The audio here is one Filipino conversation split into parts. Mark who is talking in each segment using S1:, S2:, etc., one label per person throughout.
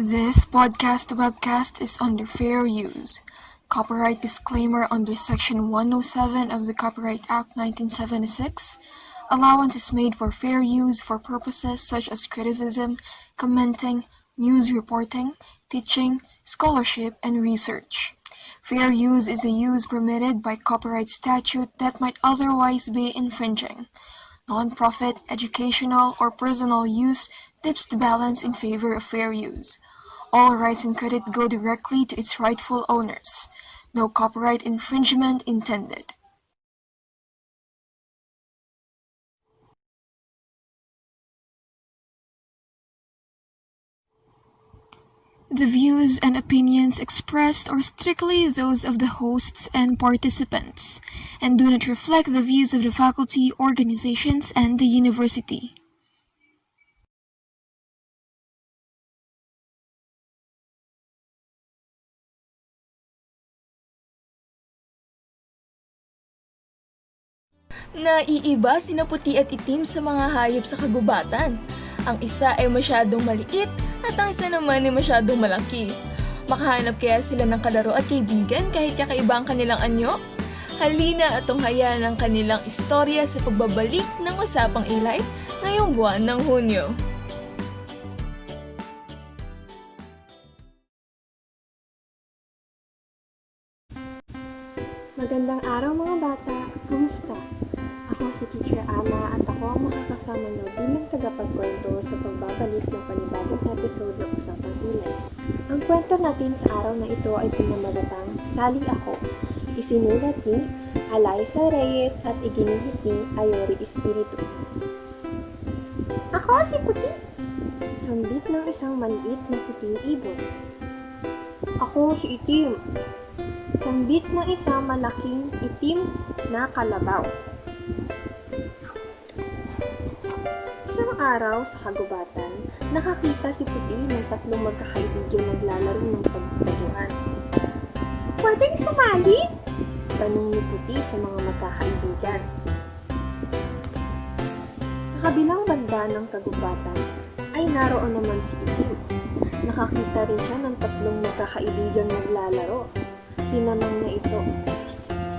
S1: This podcast webcast is under fair use. Copyright disclaimer under Section 107 of the Copyright Act 1976. Allowance is made for fair use for purposes such as criticism, commenting, news reporting, teaching, scholarship, and research. Fair use is a use permitted by copyright statute that might otherwise be infringing. Non-profit, educational, or personal use tips the balance in favor of fair use. All rights and credit go directly to its rightful owners. No copyright infringement intended. The views and opinions expressed are strictly those of the hosts and participants, and do not reflect the views of the faculty, organizations, and the university.
S2: Naiiba sina puti at itim sa mga hayop sa kagubatan. Ang isa ay masyadong maliit at ang isa naman ay masyadong malaki. Makahanap kaya sila ng kalaro at kaibigan kahit kakaiba ang kanilang anyo? Halina at tunghayan ang kanilang istorya sa pagbabalik ng Usapang Ilay ngayong buwan ng Hunyo.
S3: Magandang araw mga bata! Kumusta? Ako si Teacher Ana at ako ang makakasama niyo bilang tagapagkwento sa pagbabalik ng panibagong episode ng Usapang Ilay. Ang kwento natin sa araw na ito ay pinamagatang Sali Ako. Isinulat ni Alaysa Reyes at iginihit ni Ayori Espiritu. Ako si Puti! Sambit ng isang maliit na puting ibon. Ako si Itim. Sambit ng isang malaking itim na kalabaw. Isang araw sa kagubatan, nakakita si Puti ng tatlong magkakaibigan naglalaro ng pagbaguhan. Pwedeng sumali? Tanong ni Puti sa mga magkakaibigan. Sa kabilang banda ng kagubatan, ay naroon naman si Itim. Nakakita rin siya ng tatlong magkakaibigan naglalaro. Tinanong niya ito,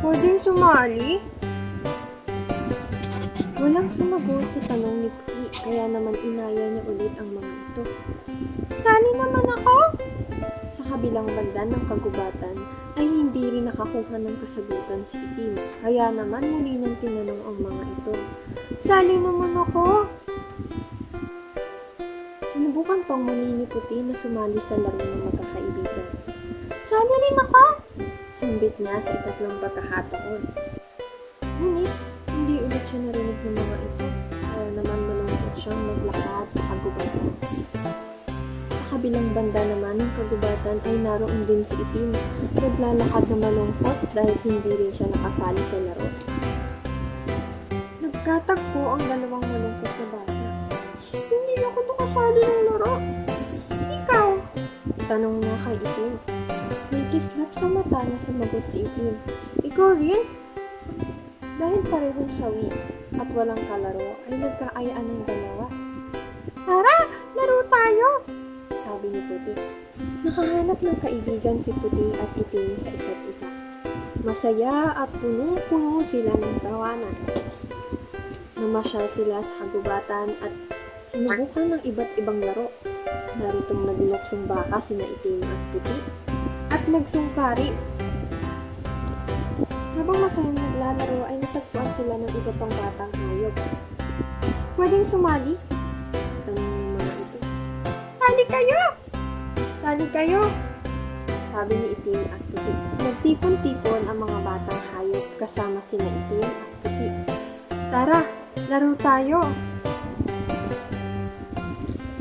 S3: Pwedeng sumali? Walang sumagot sa tanong ni Puti, kaya naman inaya niya ulit ang mga ito. Sali naman ako! Sa kabilang banda ng kagubatan, ay hindi rin nakakuha ng kasagutan si Itim, kaya naman muli niyang tinanong ang mga ito. Sali naman ako! Sinubukan pang muli ni Puti na sumali sa laro ng magkakaibigan. Sali rin ako! Sambit niya sa ikatlong pagkakataon. Ngunit, hindi ulit siya narinig ng mga ito. Kaya naman malungkot siyang maglakad sa kagubatan. Sa kabilang banda naman ng kagubatan ay naroon din si Itim. Naglalakad na malungkot dahil hindi rin siya nakasali sa laro. Nagkatagpo ang dalawang malungkot na bata. Hindi ako nakasali ng laro. Ikaw? Tanong niya kay Itim. May kislap sa mata na sumagot si Itim. Ikaw rin? Dahil parehong sawi at walang kalaro ay nagkaayaan ng dalawa. Tara, laro tayo! Sabi ni Puti. Nakahanap ng kaibigan si Puti at Itim sa isa't isa. Masaya at punong-puno sila ng tawanan. Namasyal sila sa hagubatan at sinubukan ng iba't ibang laro. Naritong nagluksong baka sina Itim at Puti at nagsungkari. Habang masayang naglalaro ay natagpuan sila ng iba pang batang hayop. Pwedeng sumali? Tanong ng mga ito. Sali kayo! Sali kayo! Sabi ni Itim at Puti. Nagtipon-tipon ang mga batang hayop kasama sina Itim at Puti. Tara, laro tayo!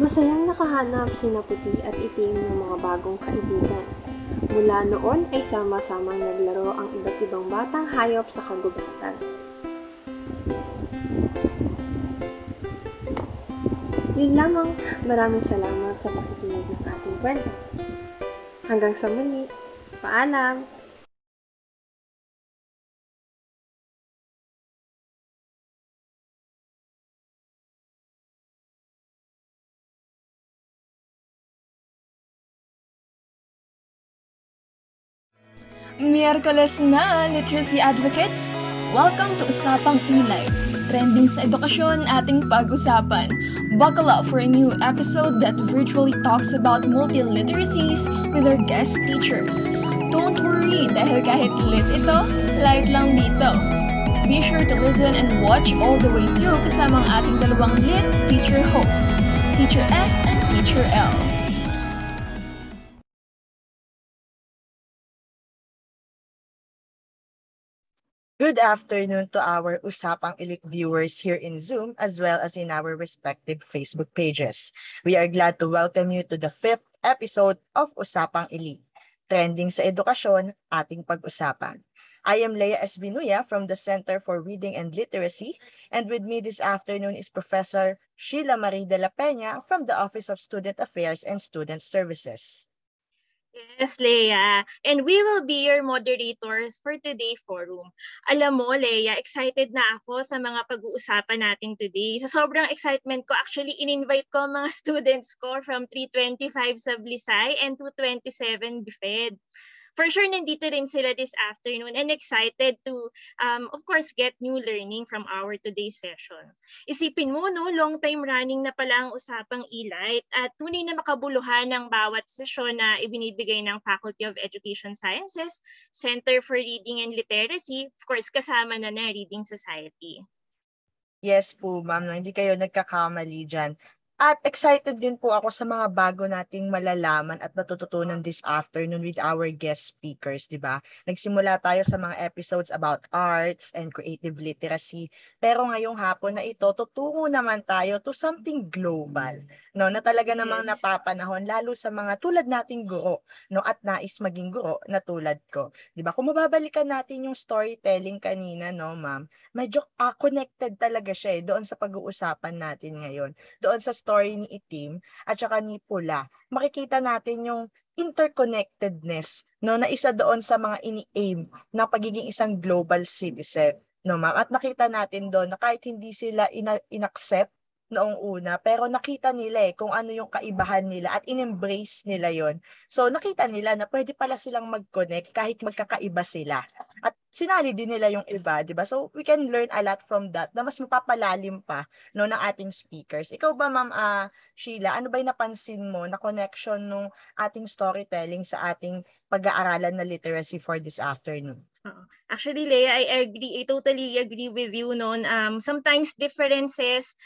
S3: Masayang nakahanap sina Puti at Itim ng mga bagong kaibigan. Mula noon ay sama-samang naglaro ang iba't ibang batang hayop sa kagubatan. Yun lamang, maraming salamat sa pakikinig ng ating kwento. Hanggang sa muli, paalam!
S2: Miyerkules na, Literacy Advocates! Welcome to Usapang E-Life. Trending sa edukasyon ating pag-usapan. Buckle up for a new episode that virtually talks about multiliteracies with our guest teachers. Don't worry dahil kahit lit ito, light lang dito. Be sure to listen and watch all the way through kasama ang ating dalawang lit teacher hosts, Teacher S and Teacher L.
S4: Good afternoon to our Usapang Elite viewers here in Zoom as well as in our respective Facebook pages. We are glad to welcome you to the fifth episode of Usapang Elite. Trending sa edukasyon, ating pag-usapan. I am Leia Esbinuya from the Center for Reading and Literacy and with me this afternoon is Professor Sheila Marie de la Peña from the Office of Student Affairs and Student Services.
S5: Yes, Leia. And we will be your moderators for today forum. Alam mo, Leia, excited na ako sa mga pag-uusapan natin today. Sa sobrang excitement ko, actually, in-invite ko mga students ko from 325 sa Blisay and 227 BFED. For sure, nandito rin sila this afternoon and excited to, um, of course, get new learning from our today's session. Isipin mo, no, long time running na pala ang usapang e-light at tunay na makabuluhan ng bawat sesyon na ibinibigay ng Faculty of Education Sciences, Center for Reading and Literacy, of course, kasama na na Reading Society.
S4: Yes po, ma'am. Hindi kayo nagkakamali dyan. At excited din po ako sa mga bago nating malalaman at matututunan this afternoon with our guest speakers, di ba? Nagsimula tayo sa mga episodes about arts and creative literacy. Pero ngayong hapon na ito, tutungo naman tayo to something global, no? Na talaga namang
S5: Yes.
S4: napapanahon lalo sa mga tulad nating guro, no? At nais maging guro na tulad ko. Di ba? Kung mababalikan natin yung storytelling kanina, no, ma'am? Medyo ah, connected talaga siya eh, doon sa pag-uusapan natin ngayon. Doon sa story ni Itim at saka ni Pula, makikita natin yung interconnectedness no na isa doon sa mga ini-aim ng pagiging isang global citizen no ma'am? At nakita natin doon na kahit hindi sila ina- inaccept noong una pero nakita nila eh kung ano yung kaibahan nila at in-embrace nila yon so nakita nila na pwede pala silang mag-connect kahit magkakaiba sila. At sinali din nila yung iba di ba? So we can learn a lot from that na mas mapapalalim pa no ng ating speakers. Ikaw ba ma'am ah, Sheila ano ba yung napansin mo na connection nung ating storytelling sa ating pag-aaralan na literacy for this afternoon?
S5: Actually, Leia, I agree. I totally agree with you noon. Um, sometimes differences,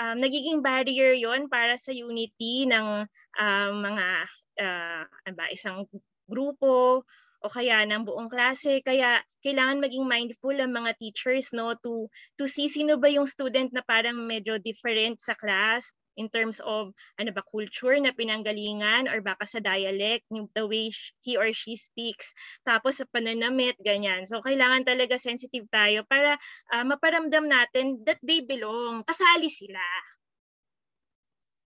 S5: um, nagiging barrier yon para sa unity ng um, mga uh, ba, isang grupo o kaya ng buong klase. Kaya kailangan maging mindful ang mga teachers no to to see sino ba yung student na parang medyo different sa class in terms of ano ba culture na pinanggalingan or baka sa dialect, the way he or she speaks, tapos sa pananamit, ganyan. So kailangan talaga sensitive tayo para uh, maparamdam natin that they belong, kasali sila.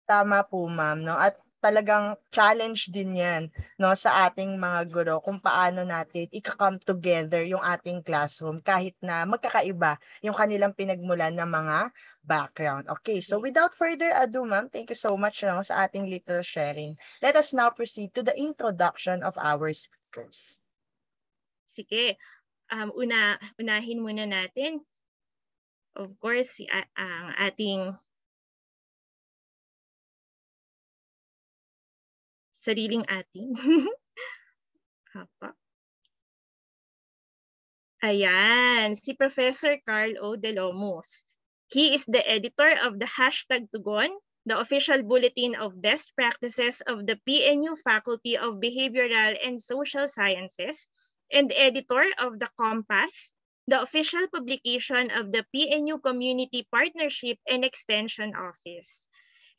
S4: Tama po, ma'am. No? At talagang challenge din yan no sa ating mga guro kung paano natin i-come together yung ating classroom kahit na magkakaiba yung kanilang pinagmulan ng mga background. Okay, so without further ado, ma'am, thank you so much no, sa ating little sharing. Let us now proceed to the introduction of our speakers.
S5: Sige, um, una, unahin muna natin, of course, ang uh, ating sariling atin. Apa. Ayan, si Professor Carl O. De Lomos. He is the editor of the hashtag Tugon, the official bulletin of best practices of the PNU Faculty of Behavioral and Social Sciences, and editor of the Compass, the official publication of the PNU Community Partnership and Extension Office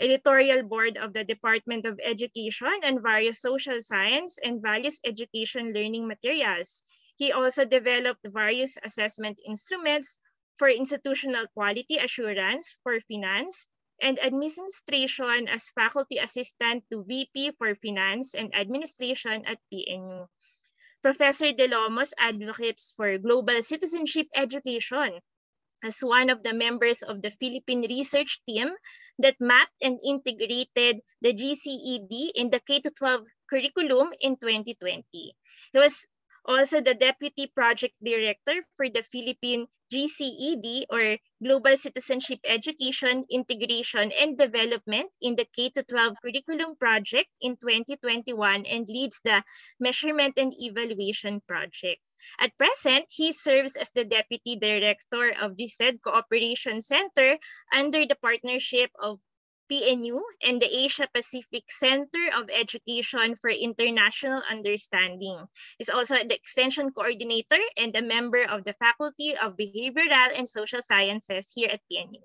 S5: editorial board of the Department of Education and various social science and values education learning materials. He also developed various assessment instruments for institutional quality assurance for finance and administration as faculty assistant to VP for finance and administration at PNU. Professor De Lomos advocates for global citizenship education as one of the members of the Philippine research team that mapped and integrated the GCED in the K-12 curriculum in 2020. He was also the Deputy Project Director for the Philippine GCED or Global Citizenship Education Integration and Development in the K-12 Curriculum Project in 2021 and leads the Measurement and Evaluation Project. At present, he serves as the Deputy Director of the said Cooperation Center under the partnership of PNU and the Asia Pacific Center of Education for International Understanding. He's also the Extension Coordinator and a member of the Faculty of Behavioral and Social Sciences here at PNU.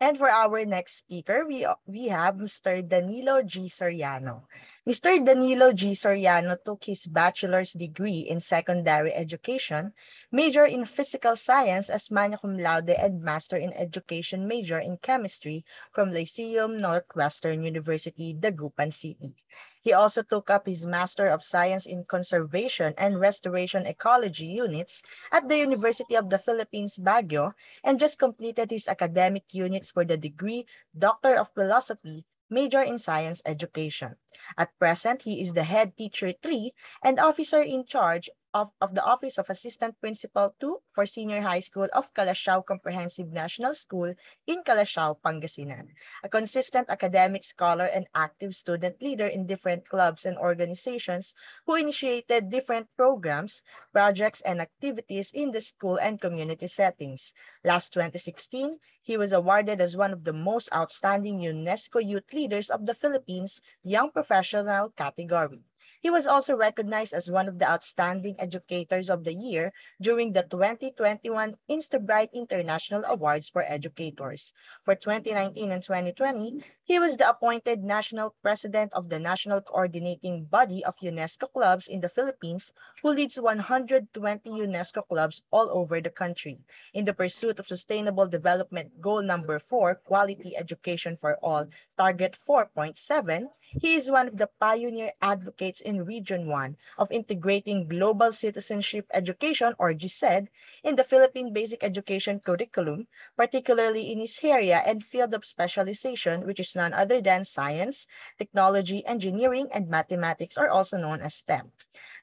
S4: And for our next speaker, we, we have Mr. Danilo G. Soriano. Mr. Danilo G. Soriano took his bachelor's degree in secondary education, major in physical science as magna cum laude and master in education major in chemistry from Lyceum Northwestern University, Dagupan City. He also took up his Master of Science in Conservation and Restoration Ecology units at the University of the Philippines, Baguio, and just completed his academic units for the degree Doctor of Philosophy major in science education. At present, he is the head teacher 3 and officer in charge of, of the Office of Assistant Principal 2 for Senior High School of Calasiao Comprehensive National School in Calasiao, Pangasinan. A consistent academic scholar and active student leader in different clubs and organizations who initiated different programs, projects, and activities in the school and community settings. Last 2016, he was awarded as one of the most outstanding UNESCO Youth Leaders of the Philippines Young Professional category. He was also recognized as one of the outstanding educators of the year during the 2021 InstaBright International Awards for Educators. For 2019 and 2020, he was the appointed national president of the National Coordinating Body of UNESCO Clubs in the Philippines, who leads 120 UNESCO clubs all over the country. In the pursuit of sustainable development goal number 4, quality education for all, target 4.7, he is one of the pioneer advocates in Region 1 of integrating global citizenship education, or GCED, in the Philippine basic education curriculum, particularly in his area and field of specialization, which is none other than science, technology, engineering, and mathematics, are also known as STEM.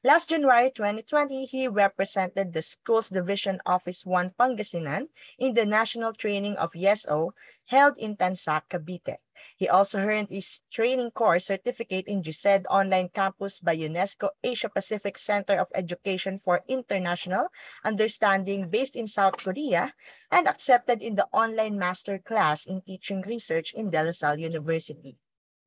S4: Last January 2020, he represented the Schools Division Office 1 Pangasinan in the National Training of YESO held in Tansac, Cavite. He also earned his training course certificate in GCED Online Campus by UNESCO Asia Pacific Center of Education for International Understanding based in South Korea and accepted in the online master class in teaching research in De La Salle University.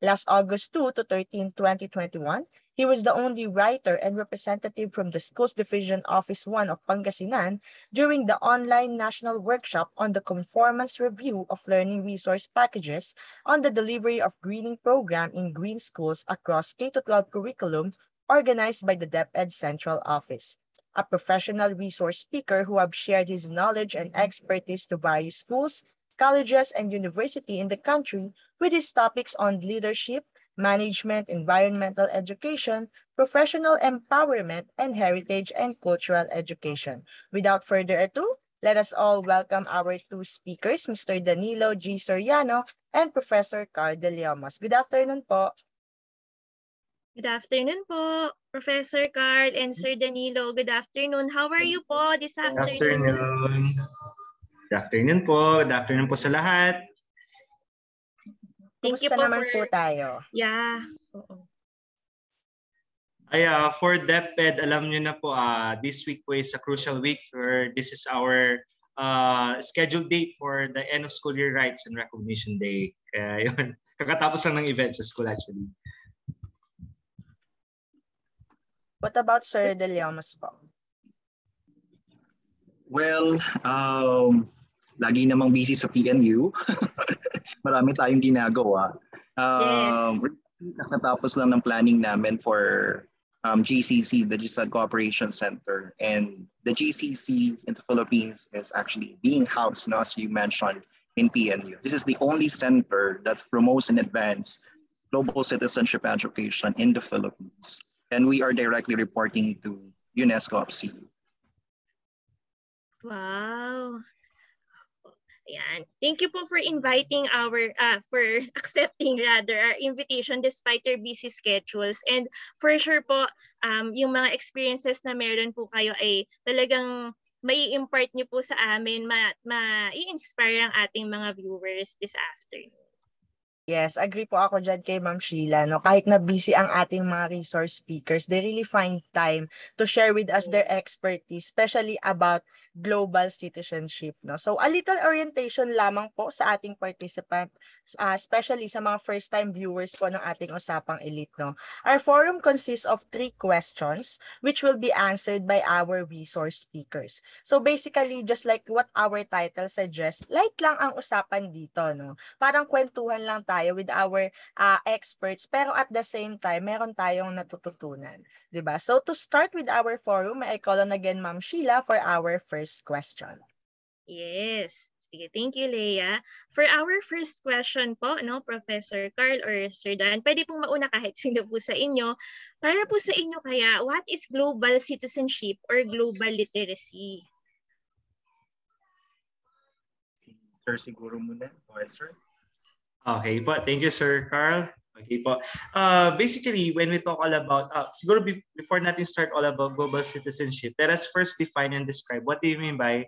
S4: Last August 2 to 13, 2021, he was the only writer and representative from the Schools Division Office 1 of Pangasinan during the online national workshop on the conformance review of learning resource packages on the delivery of greening program in green schools across K-12 curriculum organized by the DepEd Central Office. A professional resource speaker who have shared his knowledge and expertise to various schools, colleges, and university in the country with his topics on leadership, management, environmental education, professional empowerment, and heritage and cultural education. Without further ado, let us all welcome our two speakers, Mr. Danilo G. Soriano and Professor Carl De Leomas. Good afternoon po.
S5: Good afternoon po, Professor Carl and Sir Danilo. Good afternoon. How are you po this
S6: Good
S5: afternoon?
S6: Good afternoon po. Good afternoon po sa lahat.
S5: Thank you po
S4: naman
S5: for...
S4: po tayo?
S5: Yeah. Oo.
S6: Ay, uh, for DepEd, alam niyo na po, uh, this week po is a crucial week for this is our uh, scheduled date for the end of school year rights and recognition day. Kaya yun, kakatapos lang ng event sa school actually.
S4: What about Sir De Leomas po?
S7: Well, um, lagi namang busy sa PNU. Marami tayong ginagawa. Um, Nakatapos lang ng planning namin for um, GCC, the GSAD Cooperation Center. And the GCC in the Philippines is actually being housed, as you mentioned, in PNU. This is the only center that promotes and advances global citizenship education in the Philippines. And we are directly reporting to UNESCO.
S5: Wow. Ayan. Thank you po for inviting our, uh, for accepting rather our invitation despite your busy schedules. And for sure po, um, yung mga experiences na meron po kayo ay talagang may impart niyo po sa amin, ma, ma i-inspire ang ating mga viewers this afternoon.
S4: Yes, agree po ako dyan kay Ma'am Sheila. No? Kahit na busy ang ating mga resource speakers, they really find time to share with us their expertise, especially about global citizenship. No? So a little orientation lamang po sa ating participant, uh, especially sa mga first-time viewers po ng ating Usapang Elite. No? Our forum consists of three questions which will be answered by our resource speakers. So basically, just like what our title suggests, light lang ang usapan dito. No? Parang kwentuhan lang tayo tayo with our uh, experts pero at the same time meron tayong natututunan, 'di ba? So to start with our forum, may I call on again Ma'am Sheila for our first question.
S5: Yes. Sige, thank you, Leia. For our first question po, no, Professor Carl or Sir Dan, pwede pong mauna kahit sino po sa inyo. Para po sa inyo kaya, what is global citizenship or global literacy?
S7: Sir, siguro muna. Okay, sir.
S6: Okay po. Thank you, Sir Carl. Okay po. Uh, basically, when we talk all about, uh, siguro be- before natin start all about global citizenship, let us first define and describe what do you mean by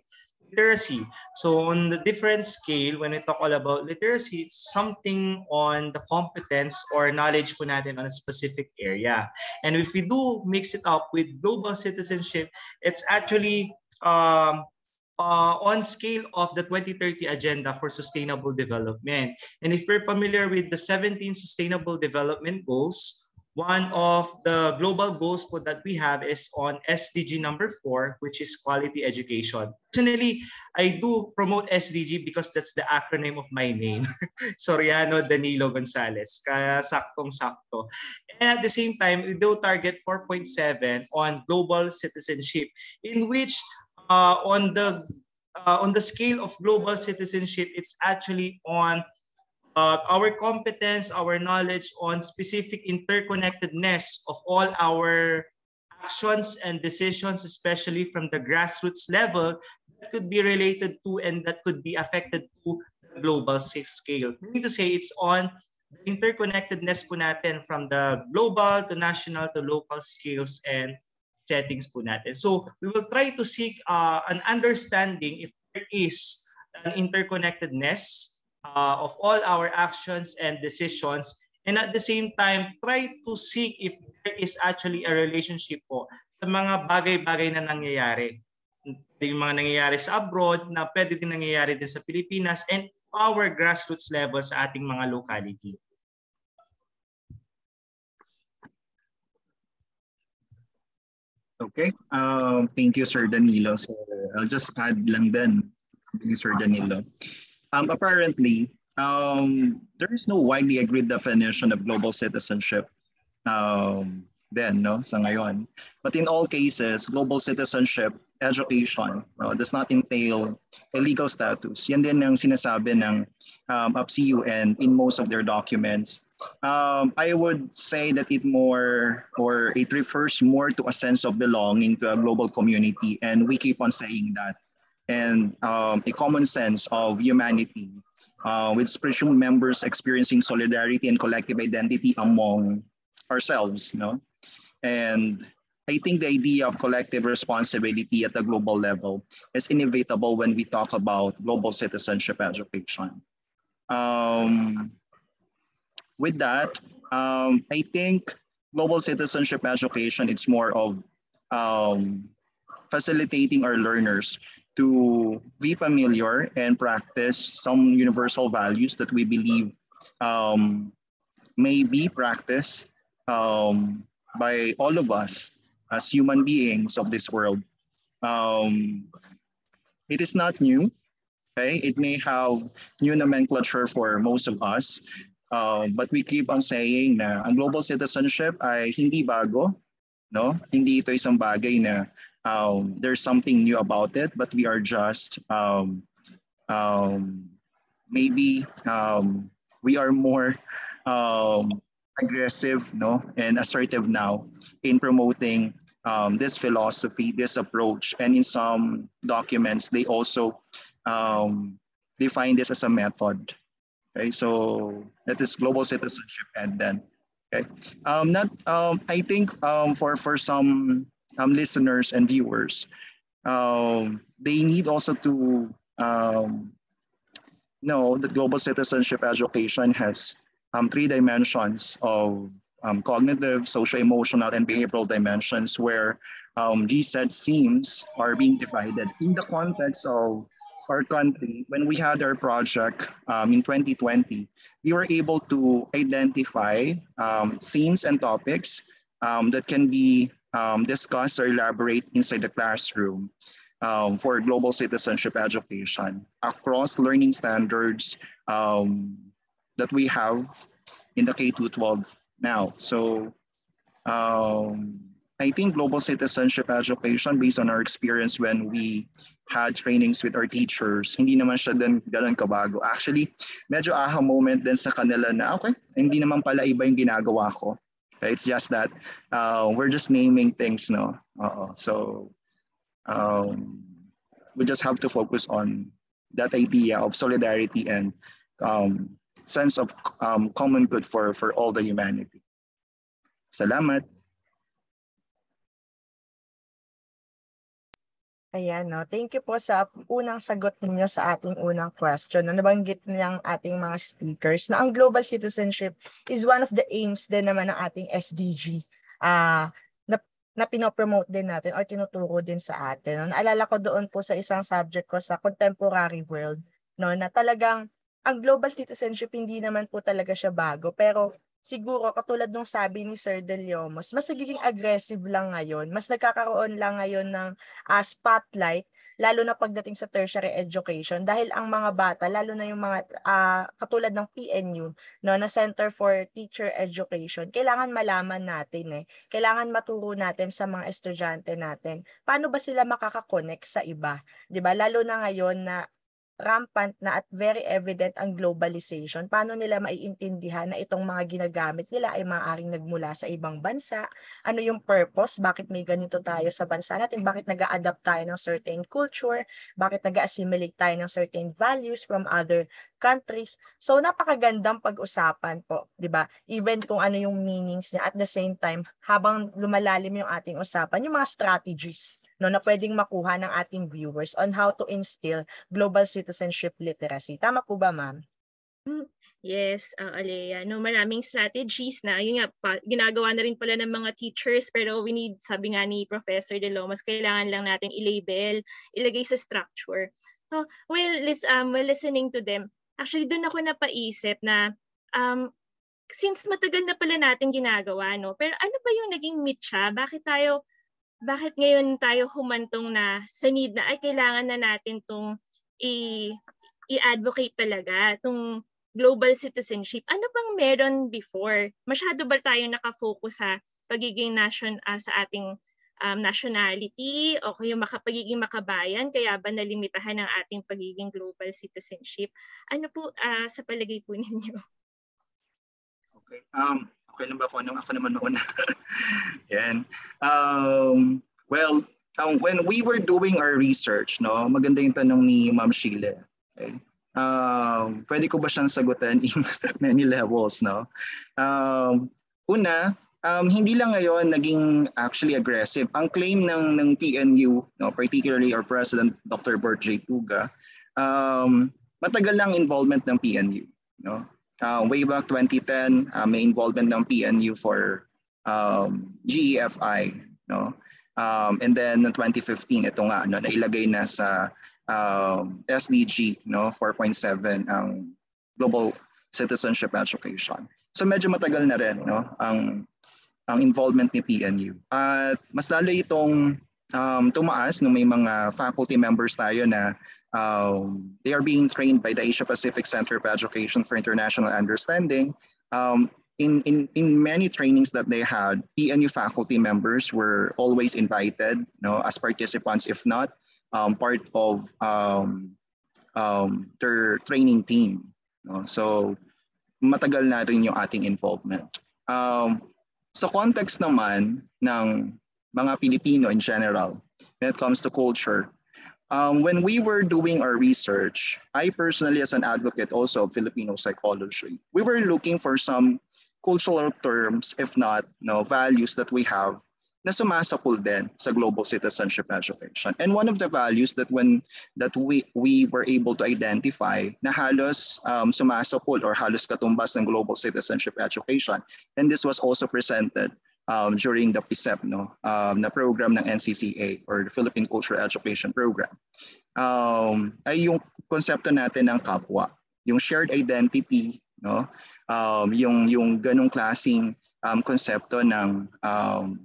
S6: literacy. So on the different scale, when we talk all about literacy, it's something on the competence or knowledge po natin on a specific area. And if we do mix it up with global citizenship, it's actually um, uh, on scale of the 2030 Agenda for Sustainable Development. And if you're familiar with the 17 Sustainable Development Goals, one of the global goals that we have is on SDG number four, which is quality education. Personally, I do promote SDG because that's the acronym of my name, Soriano Danilo Gonzalez. Kaya saktong-sakto. And at the same time, we do target 4.7 on global citizenship, in which on the uh, on the scale of global citizenship, it's actually on uh, our competence, our knowledge on specific interconnectedness of all our actions and decisions, especially from the grassroots level, that could be related to and that could be affected to the global scale. Need to say it's on the interconnectedness po natin from the global to national to local scales and settings po natin. So we will try to seek uh, an understanding if there is an interconnectedness uh, of all our actions and decisions and at the same time try to seek if there is actually a relationship po sa mga bagay-bagay na nangyayari. Yung mga nangyayari sa abroad na pwede din nangyayari din sa Pilipinas and our grassroots level sa ating mga locality.
S7: Okay. Um, thank you, Sir Danilo. So I'll just add lang din, Sir Danilo. Um, apparently, um, there is no widely agreed definition of global citizenship um, then, no, sa ngayon. But in all cases, global citizenship education no, does not entail a legal status. Yan din ang sinasabi ng um, UPSIU and in most of their documents. Um, I would say that it more or it refers more to a sense of belonging to a global community and we keep on saying that. And um, a common sense of humanity uh, with presumed members experiencing solidarity and collective identity among ourselves. No? And I think the idea of collective responsibility at the global level is inevitable when we talk about global citizenship education. Um, with that, um, I think global citizenship education, it's more of um, facilitating our learners to be familiar and practice some universal values that we believe um, may be practiced um, by all of us as human beings of this world. Um, it is not new. Okay, it may have new nomenclature for most of us, uh, but we keep on saying na ang global citizenship ay hindi bago, no? Hindi ito isang bagay na um, there's something new about it, but we are just um, um, maybe um, we are more um, aggressive no? And assertive now in promoting um, this philosophy this approach. And in some documents they also um, define this as a method okay so that is global citizenship and then okay um, not um, i think um, for for some um, listeners and viewers um, they need also to um, know that global citizenship education has um, three dimensions of um, cognitive, social, emotional, and behavioral dimensions where um, GSET themes are being divided. In the context of our country, when we had our project um, in 2020, we were able to identify um, themes and topics um, that can be um, discussed or elaborate inside the classroom um, for global citizenship education across learning standards, um, that we have in the K-12 now. So um, I think global citizenship education based on our experience when we had trainings with our teachers, hindi naman siya din ganun kabago. Actually, medyo aha moment din sa kanila na, okay, hindi naman pala iba yung ginagawa ko. It's just that uh, we're just naming things, no? Uh-oh. So um, we just have to focus on that idea of solidarity and um, sense of um, common good for, for all the humanity. Salamat.
S4: Ayan, no. Thank you po sa unang sagot ninyo sa ating unang question. No, nabanggit niyang ating mga speakers na ang global citizenship is one of the aims din naman ng ating SDG. Uh, na, na pinopromote din natin or tinuturo din sa atin. No? Naalala ko doon po sa isang subject ko sa contemporary world no na talagang ang global citizenship hindi naman po talaga siya bago pero siguro katulad nung sabi ni Sir De mas nagiging aggressive lang ngayon, mas nagkakaroon lang ngayon ng uh, spotlight lalo na pagdating sa tertiary education. Dahil ang mga bata lalo na yung mga uh, katulad ng PNU no na Center for Teacher Education kailangan malaman natin eh. Kailangan maturo natin sa mga estudyante natin. Paano ba sila makaka-connect sa iba? 'di ba? Lalo na ngayon na rampant na at very evident ang globalization, paano nila maiintindihan na itong mga ginagamit nila ay maaaring nagmula sa ibang bansa? Ano yung purpose? Bakit may ganito tayo sa bansa natin? Bakit nag adapt tayo ng certain culture? Bakit nag assimilate tayo ng certain values from other countries? So napakagandang pag-usapan po, 'di ba? Even kung ano yung meanings niya at the same time habang lumalalim yung ating usapan, yung mga strategies no na pwedeng makuha ng ating viewers on how to instill global citizenship literacy. Tama po ba, ma'am?
S5: Yes, uh, Alea. No, maraming strategies na. Yun nga, pa, ginagawa na rin pala ng mga teachers pero we need, sabi nga ni Professor De Lomas, kailangan lang natin i-label, ilagay sa structure. So, while, lis, um, while listening to them, actually doon ako napaisip na um, since matagal na pala natin ginagawa, no? Pero ano ba yung naging mitya? Bakit tayo bakit ngayon tayo humantong na sa need na ay kailangan na natin tong i- i-advocate talaga, tong global citizenship. Ano bang meron before? Masyado ba tayo nakafocus sa pagiging nation uh, sa ating um, nationality o yung maka, pagiging makabayan kaya ba nalimitahan ang ating pagiging global citizenship? Ano po uh, sa palagay po ninyo?
S7: Okay. Um, okay ba ako? Anong ako naman mauna? Yan. Um, well, um, when we were doing our research, no, maganda yung tanong ni Ma'am Sheila. Okay? Um, pwede ko ba siyang sagutan in many levels, no? Um, una, um, hindi lang ngayon naging actually aggressive. Ang claim ng ng PNU, no, particularly our President Dr. Bert J. Tuga, um, matagal lang involvement ng PNU, no? Uh, way back 2010, uh, may involvement ng PNU for um, GEFI, no? Um, and then no 2015, ito nga, no, nailagay na sa um, SDG, no, 4.7 ang Global Citizenship Education. So medyo matagal na rin, no, ang ang involvement ni PNU. At mas lalo itong um, tumaas nung may mga faculty members tayo na um, they are being trained by the Asia Pacific Center of Education for International Understanding. Um, in, in, in many trainings that they had, PNU faculty members were always invited you know, as participants, if not um, part of um, um, their training team. You know? So matagal na rin yung ating involvement. Um, sa context naman ng mga Pilipino in general, when it comes to culture, um, when we were doing our research, I personally, as an advocate also of Filipino psychology, we were looking for some cultural terms, if not no, values that we have na sumasapul din sa global citizenship education. And one of the values that when that we we were able to identify na halos um, sumasapul or halos katumbas ng global citizenship education. And this was also presented um, during the PSEP no, um, na program ng NCCA or the Philippine Cultural Education Program. Um, ay yung konsepto natin ng kapwa, yung shared identity, no? Um, yung yung ganong klasing um, konsepto ng um,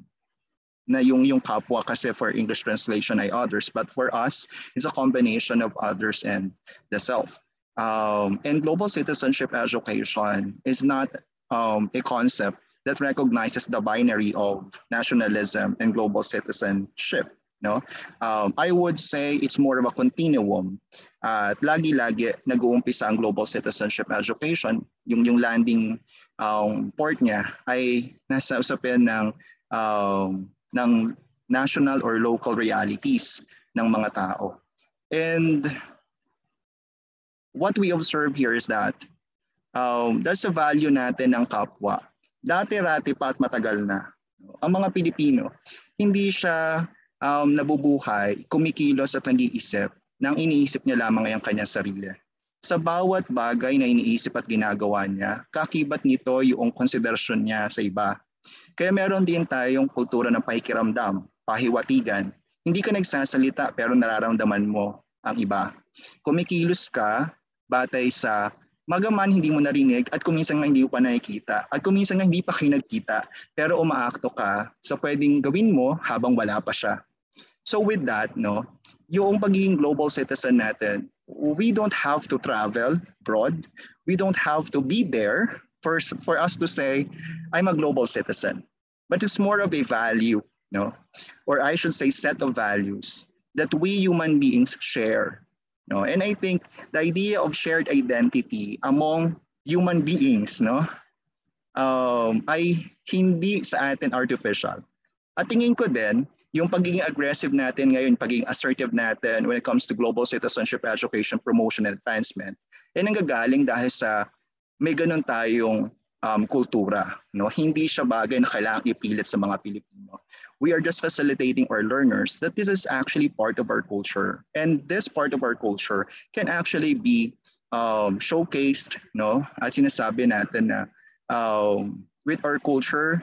S7: na yung yung kapwa kasi for English translation ay others but for us it's a combination of others and the self um, and global citizenship education is not um, a concept that recognizes the binary of nationalism and global citizenship no um, I would say it's more of a continuum at uh, lagi-lagi nag-uumpisa ang global citizenship education yung yung landing um, port niya ay nasa usapin ng um, ng national or local realities ng mga tao. And what we observe here is that um, that's a value natin ng kapwa. Dati-rati pa at matagal na. Ang mga Pilipino, hindi siya um, nabubuhay, kumikilos at nag-iisip nang iniisip niya lamang ang kanyang sarili. Sa bawat bagay na iniisip at ginagawa niya, kakibat nito yung konsiderasyon niya sa iba kaya meron din tayong kultura ng pakikiramdam, pahiwatigan. Hindi ka nagsasalita pero nararamdaman mo ang iba. Kumikilos ka batay sa magaman hindi mo narinig at kuminsan nga hindi mo pa nakikita at kuminsan nga hindi pa kayo nagkita pero umaakto ka sa pwedeng gawin mo habang wala pa siya. So with that, no, yung pagiging global citizen natin, we don't have to travel abroad. We don't have to be there for, for us to say, I'm a global citizen. But it's more of a value, no? or I should say set of values that we human beings share. No? And I think the idea of shared identity among human beings no, um, ay hindi sa atin artificial. At tingin ko din, yung pagiging aggressive natin ngayon, pagiging assertive natin when it comes to global citizenship education, promotion, and advancement, ay nanggagaling dahil sa may ganun tayong um, kultura. No? Hindi siya bagay na kailangang ipilit sa mga Pilipino. We are just facilitating our learners that this is actually part of our culture. And this part of our culture can actually be um, showcased. No? At sinasabi natin na um, with our culture,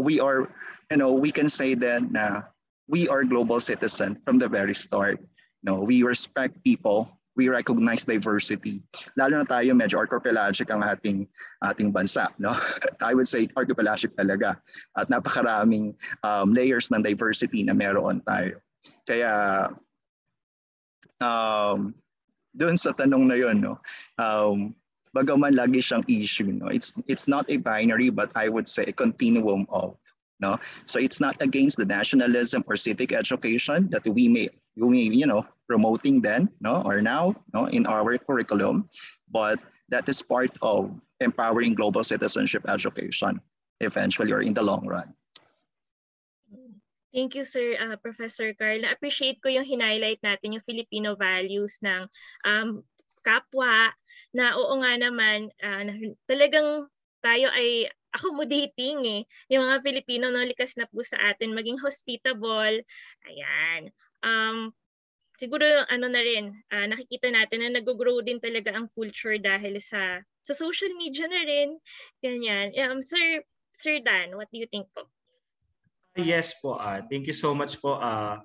S7: we are, you know, we can say that na we are global citizen from the very start. No, we respect people we recognize diversity. Lalo na tayo medyo archipelagic ang ating ating bansa, no? I would say archipelagic talaga. At napakaraming um, layers ng diversity na meron tayo. Kaya um, doon sa tanong na yon, no? Um, bagaman lagi siyang issue, no? It's it's not a binary but I would say a continuum of no so it's not against the nationalism or civic education that we may we you know promoting then, no, or now, no, in our curriculum, but that is part of empowering global citizenship education eventually or in the long run.
S5: Thank you, Sir uh, Professor Carl. Na-appreciate ko yung hinighlight natin yung Filipino values ng um, kapwa na oo nga naman, uh, talagang tayo ay accommodating eh. Yung mga Filipino no, likas na po sa atin, maging hospitable. Ayan. Um, siguro ano na rin, uh, nakikita natin na nag-grow din talaga ang culture dahil sa sa social media na rin. Ganyan. Um, sir, Sir Dan, what do you think po?
S6: Yes po. Uh, thank you so much po. Uh,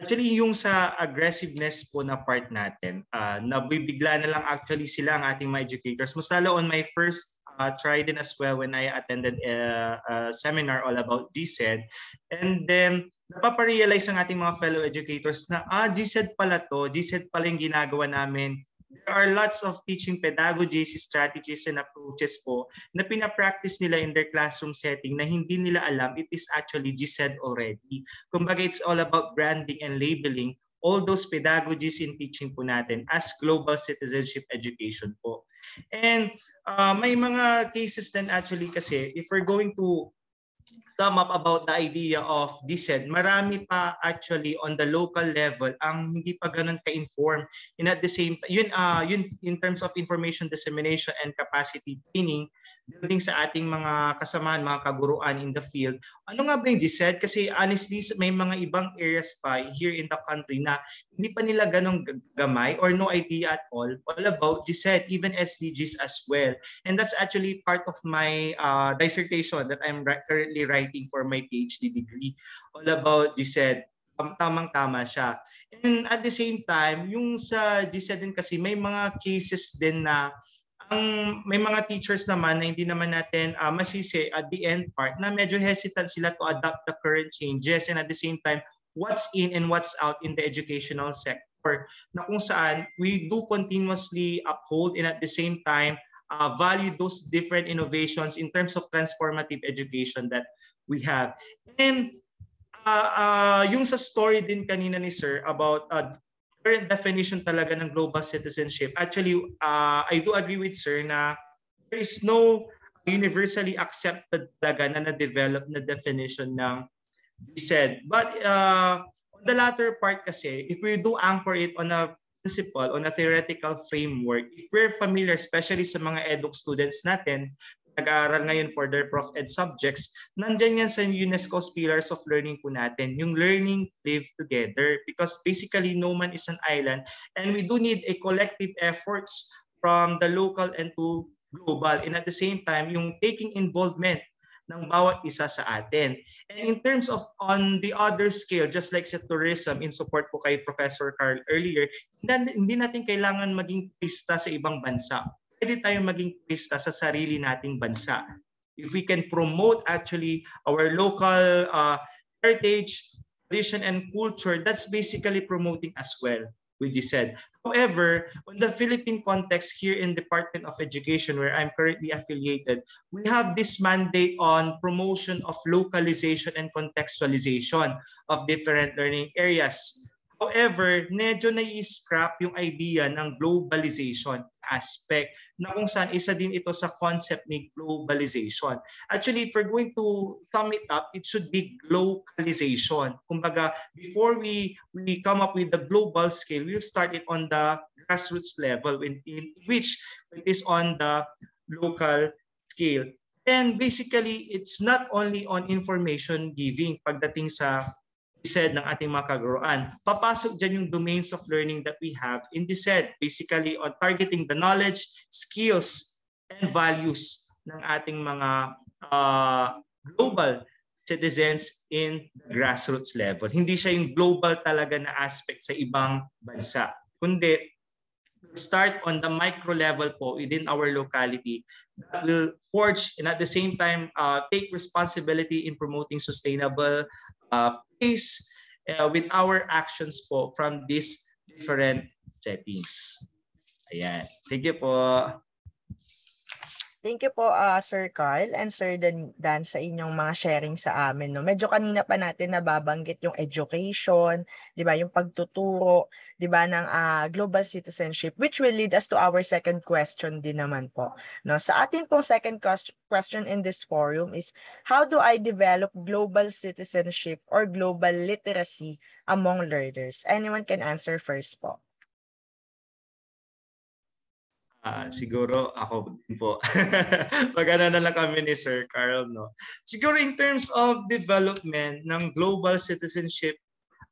S6: actually, yung sa aggressiveness po na part natin, uh, nabibigla na lang actually sila ang ating mga educators. Mas lalo on my first uh, try din as well when I attended a, a seminar all about GSED. And then, napaparealize ang ating mga fellow educators na, ah, GSED pala to, GSED pala yung ginagawa namin. There are lots of teaching pedagogies, strategies, and approaches po na pinapractice nila in their classroom setting na hindi nila alam it is actually GSED already. Kumbaga, it's all about branding and labeling all those pedagogies in teaching po natin as global citizenship education po. And uh, may mga cases then actually kasi if we're going to come up about the idea of dissent, marami pa actually on the local level ang hindi pa ganun ka-inform. And at the same yun, uh, yun in terms of information dissemination and capacity training, building sa ating mga kasamaan, mga kaguruan in the field. Ano nga ba yung DSED? Kasi honestly, may mga ibang areas pa here in the country na hindi pa nila ganong gamay or no idea at all all about DSED, even SDGs as well. And that's actually part of my uh, dissertation that I'm currently writing for my PhD degree all about DSED. Tamang-tama siya. And at the same time, yung sa DSED din kasi may mga cases din na ang may mga teachers naman na hindi naman natin uh, masisi at the end part na medyo hesitant sila to adapt the current changes and at the same time what's in and what's out in the educational sector na kung saan we do continuously uphold and at the same time uh, value those different innovations in terms of transformative education that we have. And uh, uh, yung sa story din kanina ni Sir about uh, current definition talaga ng global citizenship, actually, uh, I do agree with Sir na there is no universally accepted talaga na na-develop na definition ng said. But uh, on the latter part kasi, if we do anchor it on a principle, on a theoretical framework, if we're familiar, especially sa mga eduk students natin, nag-aaral ngayon for their prof ed subjects, nandyan yan sa UNESCO's Pillars of Learning po natin, yung learning live together. Because basically no man is an island and we do need a collective efforts from the local and to global. And at the same time yung taking involvement ng bawat isa sa atin. And in terms of on the other scale, just like sa tourism, in support po kay Professor Carl earlier, hindi natin kailangan maging pista sa ibang bansa pwede tayong maging pista sa sarili nating bansa. If we can promote actually our local uh, heritage, tradition, and culture, that's basically promoting as well, we just said. However, on the Philippine context here in Department of Education, where I'm currently affiliated, we have this mandate on promotion of localization and contextualization of different learning areas. However, medyo na-scrap yung idea ng globalization aspect na kung saan isa din ito sa concept ni globalization. Actually, if we're going to sum it up, it should be localization. Kumbaga, before we, we come up with the global scale, we'll start it on the grassroots level in, in which it is on the local scale. And basically, it's not only on information giving pagdating sa said ng ating mga kaguruan. Papasok dyan yung domains of learning that we have in the said, basically on targeting the knowledge, skills, and values ng ating mga uh, global citizens in the grassroots level. Hindi siya yung global talaga na aspect sa ibang bansa, kundi start on the micro level po within our locality that will forge and at the same time uh, take responsibility in promoting sustainable uh, pace uh, with our actions po from these different settings. Ayan. Thank you po.
S4: Thank you po uh, Sir Carl and Sir Dan, Dan sa inyong mga sharing sa amin. No? Medyo kanina pa natin nababanggit yung education, 'di ba, yung pagtuturo, 'di ba ng uh, global citizenship which will lead us to our second question din naman po. No, sa ating pong second question in this forum is how do I develop global citizenship or global literacy among learners? Anyone can answer first po.
S6: Uh, siguro ako din po. Magana na lang kami ni Sir Carl, no? Siguro in terms of development ng global citizenship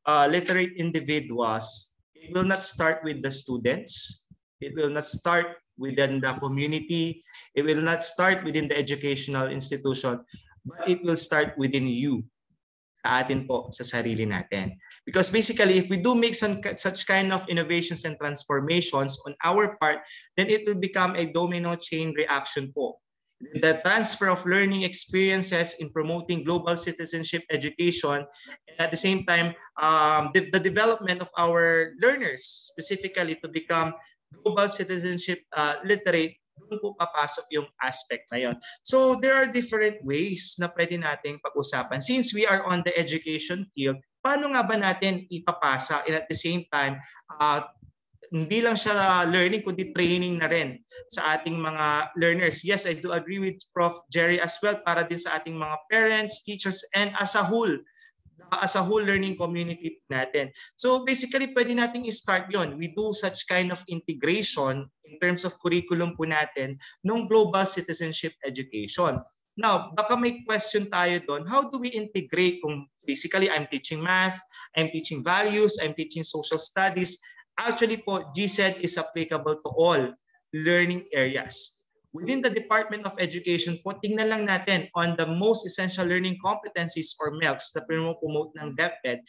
S6: uh, literate individuals, it will not start with the students. It will not start within the community. It will not start within the educational institution, but it will start within you atin po sa sarili natin. Because basically, if we do make some, such kind of innovations and transformations on our part, then it will become a domino chain reaction po. The transfer of learning experiences in promoting global citizenship education, and at the same time, um, the, the development of our learners, specifically to become global citizenship uh, literate doon po papasok yung aspect na yon. So there are different ways na pwede nating pag-usapan. Since we are on the education field, paano nga ba natin ipapasa and at the same time, uh, hindi lang siya learning kundi training na rin sa ating mga learners. Yes, I do agree with Prof. Jerry as well para din sa ating mga parents, teachers, and as a whole as a whole learning community natin. So basically, pwede nating i-start yon. We do such kind of integration in terms of curriculum po natin ng global citizenship education. Now, baka may question tayo doon, how do we integrate kung basically I'm teaching math, I'm teaching values, I'm teaching social studies. Actually po, GCED is applicable to all learning areas within the Department of Education po, tingnan lang natin on the most essential learning competencies or MELCs na promote ng DepEd,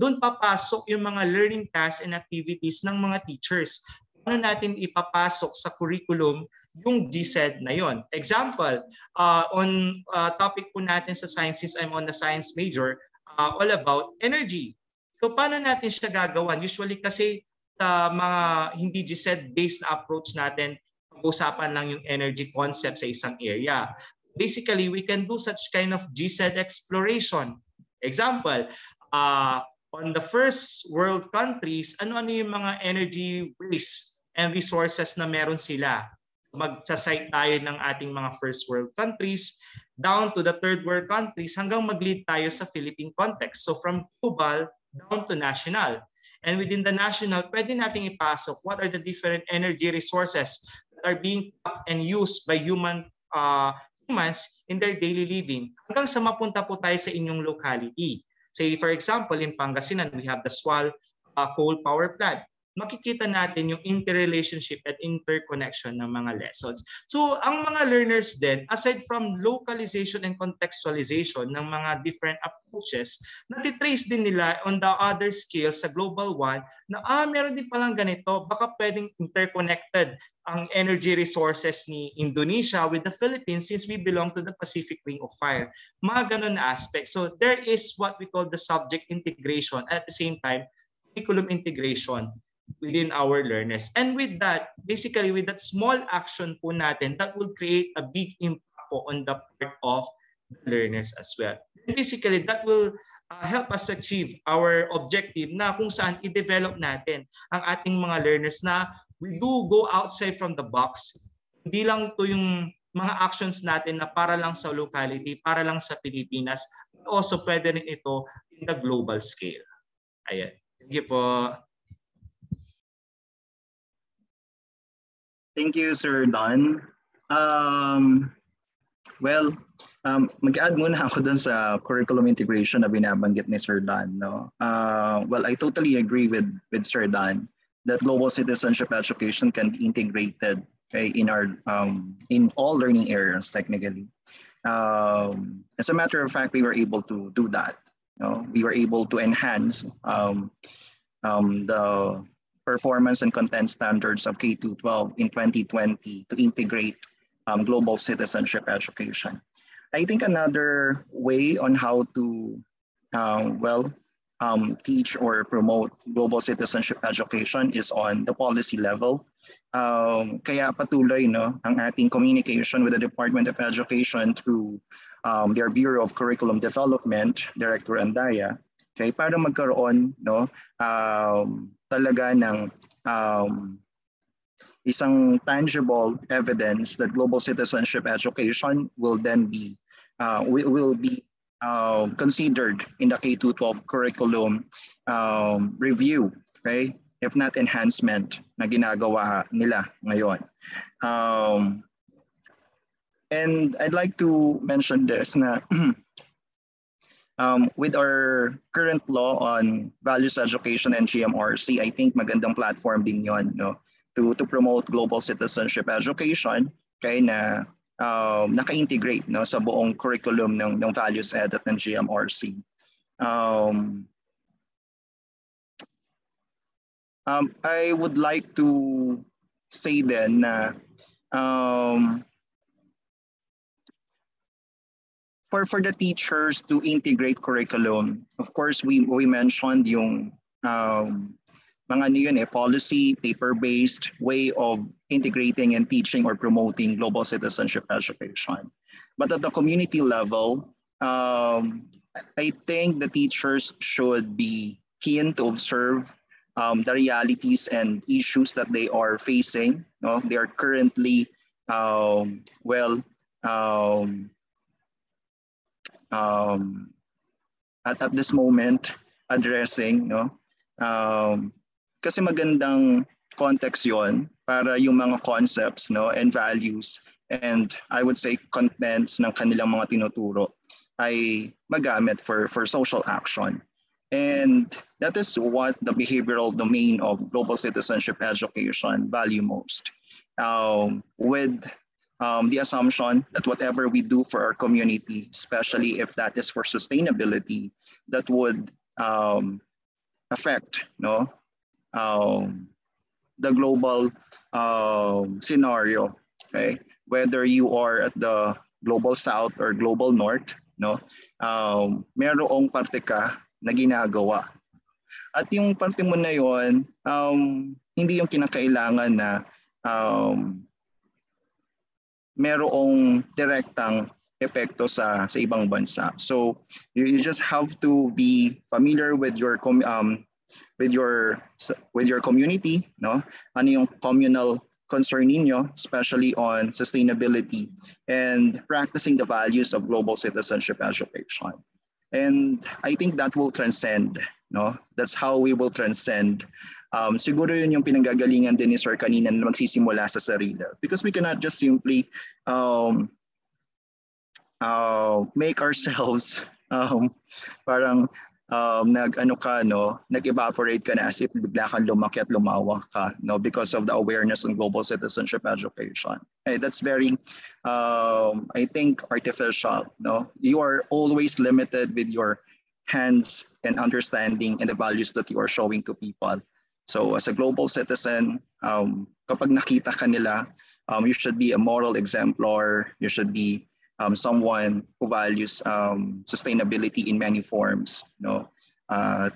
S6: doon papasok yung mga learning tasks and activities ng mga teachers. Paano natin ipapasok sa curriculum yung GSED na yon. Example, uh, on uh, topic po natin sa sciences, I'm on the science major, uh, all about energy. So paano natin siya gagawan? Usually kasi sa uh, mga hindi GSED based na approach natin, usapan lang yung energy concept sa isang area. Basically, we can do such kind of GSED exploration. Example, uh, on the first world countries, ano-ano yung mga energy waste and resources na meron sila. Magsasite tayo ng ating mga first world countries down to the third world countries hanggang mag-lead tayo sa Philippine context. So from global down to national. And within the national, pwede nating ipasok what are the different energy resources are being and used by human uh, humans in their daily living hanggang sa mapunta po tayo sa inyong locality. Say for example, in Pangasinan, we have the Swal uh, coal power plant makikita natin yung interrelationship at interconnection ng mga lessons. So ang mga learners din, aside from localization and contextualization ng mga different approaches, natitrace din nila on the other skills sa global one na ah, meron din palang ganito, baka pwedeng interconnected ang energy resources ni Indonesia with the Philippines since we belong to the Pacific Ring of Fire. Mga ganun na aspect. So there is what we call the subject integration at the same time curriculum integration within our learners. And with that, basically with that small action po natin, that will create a big impact po on the part of the learners as well. Basically, that will uh, help us achieve our objective na kung saan i-develop natin ang ating mga learners na we do go outside from the box. Hindi lang to yung mga actions natin na para lang sa locality, para lang sa Pilipinas, also pwede rin ito in the global scale. Ayan. Thank you po.
S7: Thank you, Sir Don. Um, well, um, mag-add muna ako dun sa curriculum integration na binabanggit ni Sir Don. No? Uh, well, I totally agree with, with Sir Don that global citizenship education can be integrated okay, in our um, in all learning areas technically. Um, as a matter of fact, we were able to do that. You know, we were able to enhance um, um, the performance and content standards of K-12 in 2020 to integrate um, global citizenship education. I think another way on how to, uh, well, um, teach or promote global citizenship education is on the policy level. Um, kaya patuloy no, ang ating communication with the Department of Education through um, their Bureau of Curriculum Development, Director Andaya, okay, para magkaroon no, um, talaga ng um, isang tangible evidence that global citizenship education will then be uh, will, be uh, considered in the K-12 curriculum um, review, okay? If not enhancement na ginagawa nila ngayon. Um, and I'd like to mention this na um, with our current law on values education and GMRC, I think magandang platform din yon no? to, to promote global citizenship education kaya na um, naka-integrate no, sa buong curriculum ng, ng values ed at ng GMRC. Um, um, I would like to say then na um, for for the teachers to integrate curriculum, of course we we mentioned yung um, mga ano yun eh, policy, paper-based way of integrating and teaching or promoting global citizenship education. But at the community level, um, I think the teachers should be keen to observe um, the realities and issues that they are facing. No? They are currently, um, well, um, um, at, at this moment, addressing no? um, kasi magandang context yon para yung mga concepts no and values and I would say contents ng kanilang mga tinuturo ay magamit for for social action. And that is what the behavioral domain of global citizenship education value most. Um, with um, the assumption that whatever we do for our community, especially if that is for sustainability, that would um, affect no, um, the global um, scenario, okay? Whether you are at the global south or global north, no? Um, merong parte ka na ginagawa. At yung parte mo na yon, um, hindi yung kinakailangan na um, merong direktang epekto sa sa ibang bansa. So you, you just have to be familiar with your um, with your with your community, no? Ano yung communal concern ninyo, especially on sustainability and practicing the values of global citizenship education. And I think that will transcend, no? That's how we will transcend. Um, siguro yun yung pinanggagalingan din ni Sir kanina na magsisimula sa sarili. Because we cannot just simply um, uh, make ourselves um, parang um, nag ano ka no, nag-evaporate ka na as if bigla kang lumaki at lumawa ka no because of the awareness on global citizenship education. Hey, that's very um, I think artificial, no. You are always limited with your hands and understanding and the values that you are showing to people. So as a global citizen, um, kapag nakita ka nila, um, you should be a moral exemplar, you should be um, someone who values um, sustainability in many forms, no? Uh,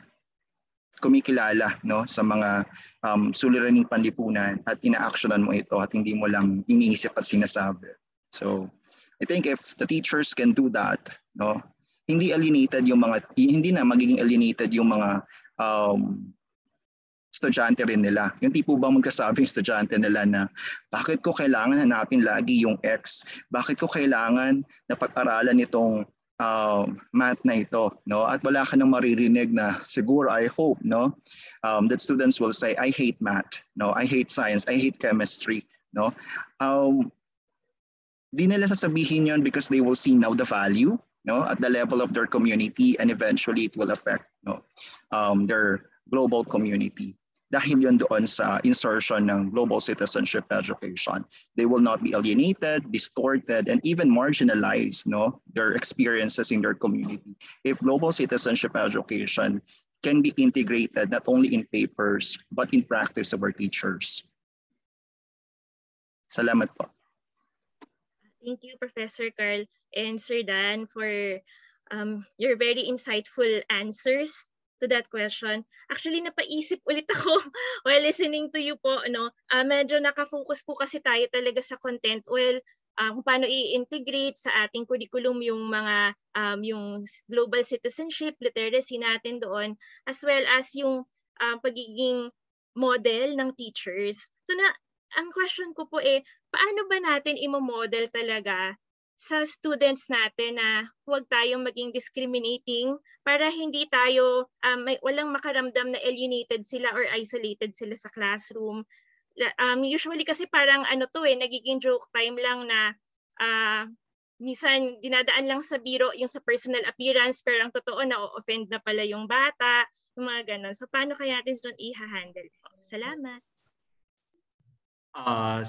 S7: kumikilala no sa mga um, suliraning panlipunan at inaaksyonan mo ito at hindi mo lang iniisip at sinasabi. So I think if the teachers can do that, no, hindi alienated yung mga hindi na magiging alienated yung mga um, estudyante rin nila. Yung tipo bang magkasabi yung estudyante nila na bakit ko kailangan hanapin lagi yung X? Bakit ko kailangan na pag-aralan itong uh, math na ito? No? At wala ka nang maririnig na siguro, I hope, no? Um, that students will say, I hate math. No? I hate science. I hate chemistry. No? Um, di nila sasabihin yon because they will see now the value no at the level of their community and eventually it will affect no um, their global community dahil yun doon sa insertion ng global citizenship education. They will not be alienated, distorted, and even marginalized no, their experiences in their community. If global citizenship education can be integrated not only in papers but in practice of our teachers. Salamat po.
S5: Thank you, Professor Carl and Sir Dan, for um, your very insightful answers to that question. Actually, napaisip ulit ako while listening to you po. No? Uh, medyo nakafocus po kasi tayo talaga sa content. Well, uh, kung paano i-integrate sa ating curriculum yung mga um, yung global citizenship, literacy natin doon, as well as yung uh, pagiging model ng teachers. So na, ang question ko po eh, paano ba natin imo-model talaga sa students natin na huwag tayong maging discriminating para hindi tayo um, may walang makaramdam na alienated sila or isolated sila sa classroom. Um, usually kasi parang ano to eh, nagiging joke time lang na uh, minsan dinadaan lang sa biro yung sa personal appearance pero ang totoo na offend na pala yung bata, yung mga ganun. So paano kaya natin ito i-handle? Salamat.
S6: Uh,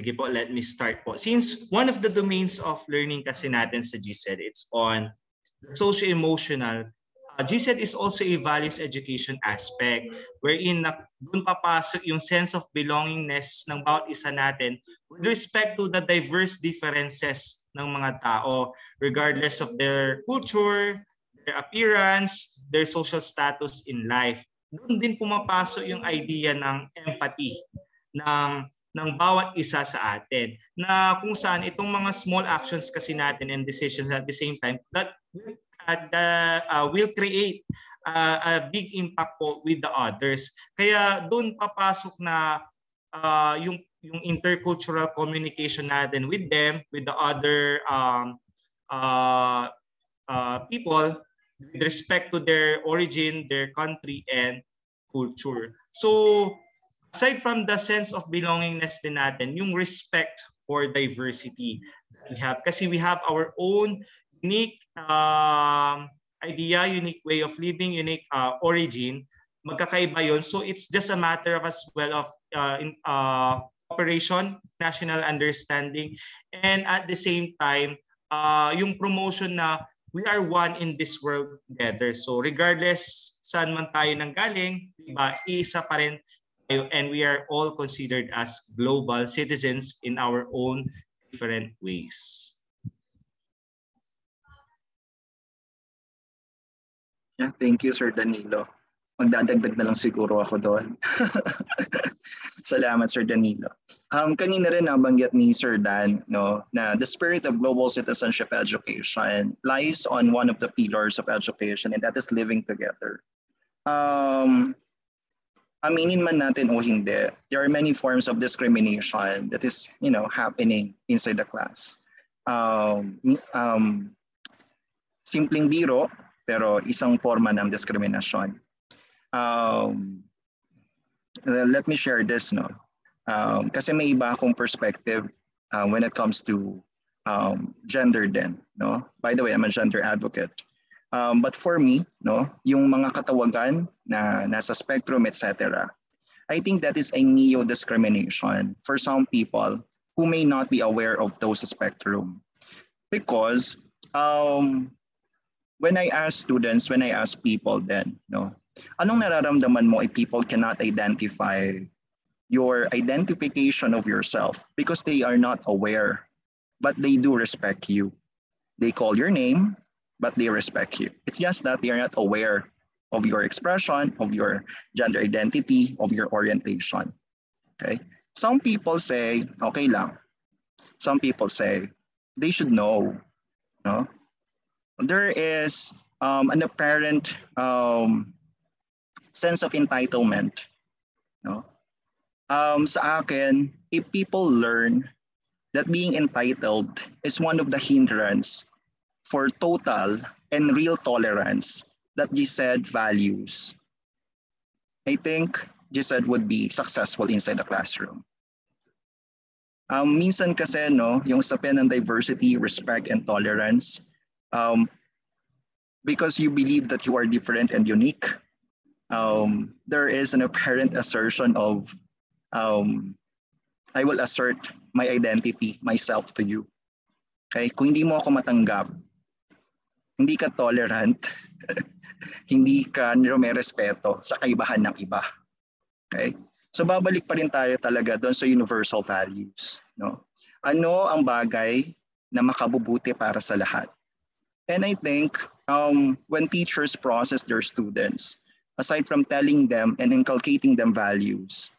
S6: Sige po, let me start po. Since one of the domains of learning kasi natin sa GSED, it's on socio-emotional. Uh, GSED is also a values education aspect wherein na, doon papasok yung sense of belongingness ng bawat isa natin with respect to the diverse differences ng mga tao regardless of their culture, their appearance, their social status in life. Doon din pumapasok yung idea ng empathy, ng ng bawat isa sa atin na kung saan itong mga small actions kasi natin and decisions at the same time that uh, the, uh, will create uh, a big impact po with the others. Kaya doon papasok na uh, yung yung intercultural communication natin with them, with the other um, uh, uh, people with respect to their origin, their country, and culture. So aside from the sense of belongingness din natin, yung respect for diversity we have. Kasi we have our own unique um, idea, unique way of living, unique uh, origin. Magkakaiba yon. So it's just a matter of as well of uh, in, uh, cooperation, national understanding, and at the same time, uh, yung promotion na we are one in this world together. So regardless saan man tayo nang galing, diba, isa pa rin and we are all considered as global citizens in our own different ways.
S7: Yeah, thank you, Sir Danilo. Magdadagdag na lang siguro ako doon. Salamat, Sir Danilo. Um, kanina rin nabanggit ni Sir Dan no, na the spirit of global citizenship education lies on one of the pillars of education and that is living together. Um, aminin man natin o hindi, there are many forms of discrimination that is, you know, happening inside the class. Um, um, simpleng biro, pero isang forma ng diskriminasyon. Um, let me share this, no? Um, kasi may iba akong perspective uh, when it comes to um, gender din, no? By the way, I'm a gender advocate. Um, but for me, no, yung mga katawagan na nasa spectrum, etc., I think that is a neo-discrimination for some people who may not be aware of those spectrum. Because um, when I ask students, when I ask people then, no, anong nararamdaman mo if people cannot identify your identification of yourself because they are not aware, but they do respect you. They call your name, but they respect you. It's just that they are not aware of your expression, of your gender identity, of your orientation. Okay. Some people say, okay lang. Some people say, they should know. No? There is um, an apparent um, sense of entitlement. No? Um, sa akin, if people learn that being entitled is one of the hindrance for total and real tolerance that GSED values, I think GSED would be successful inside the classroom. Um, minsan kasi, no, yung sa pen and diversity, respect, and tolerance, um, because you believe that you are different and unique, um, there is an apparent assertion of, um, I will assert my identity, myself to you. Okay? Kung hindi mo ako matanggap, hindi ka tolerant, hindi ka may respeto sa kaibahan ng iba. Okay? So babalik pa rin tayo talaga doon sa universal values. No? Ano ang bagay na makabubuti para sa lahat? And I think um, when teachers process their students, aside from telling them and inculcating them values,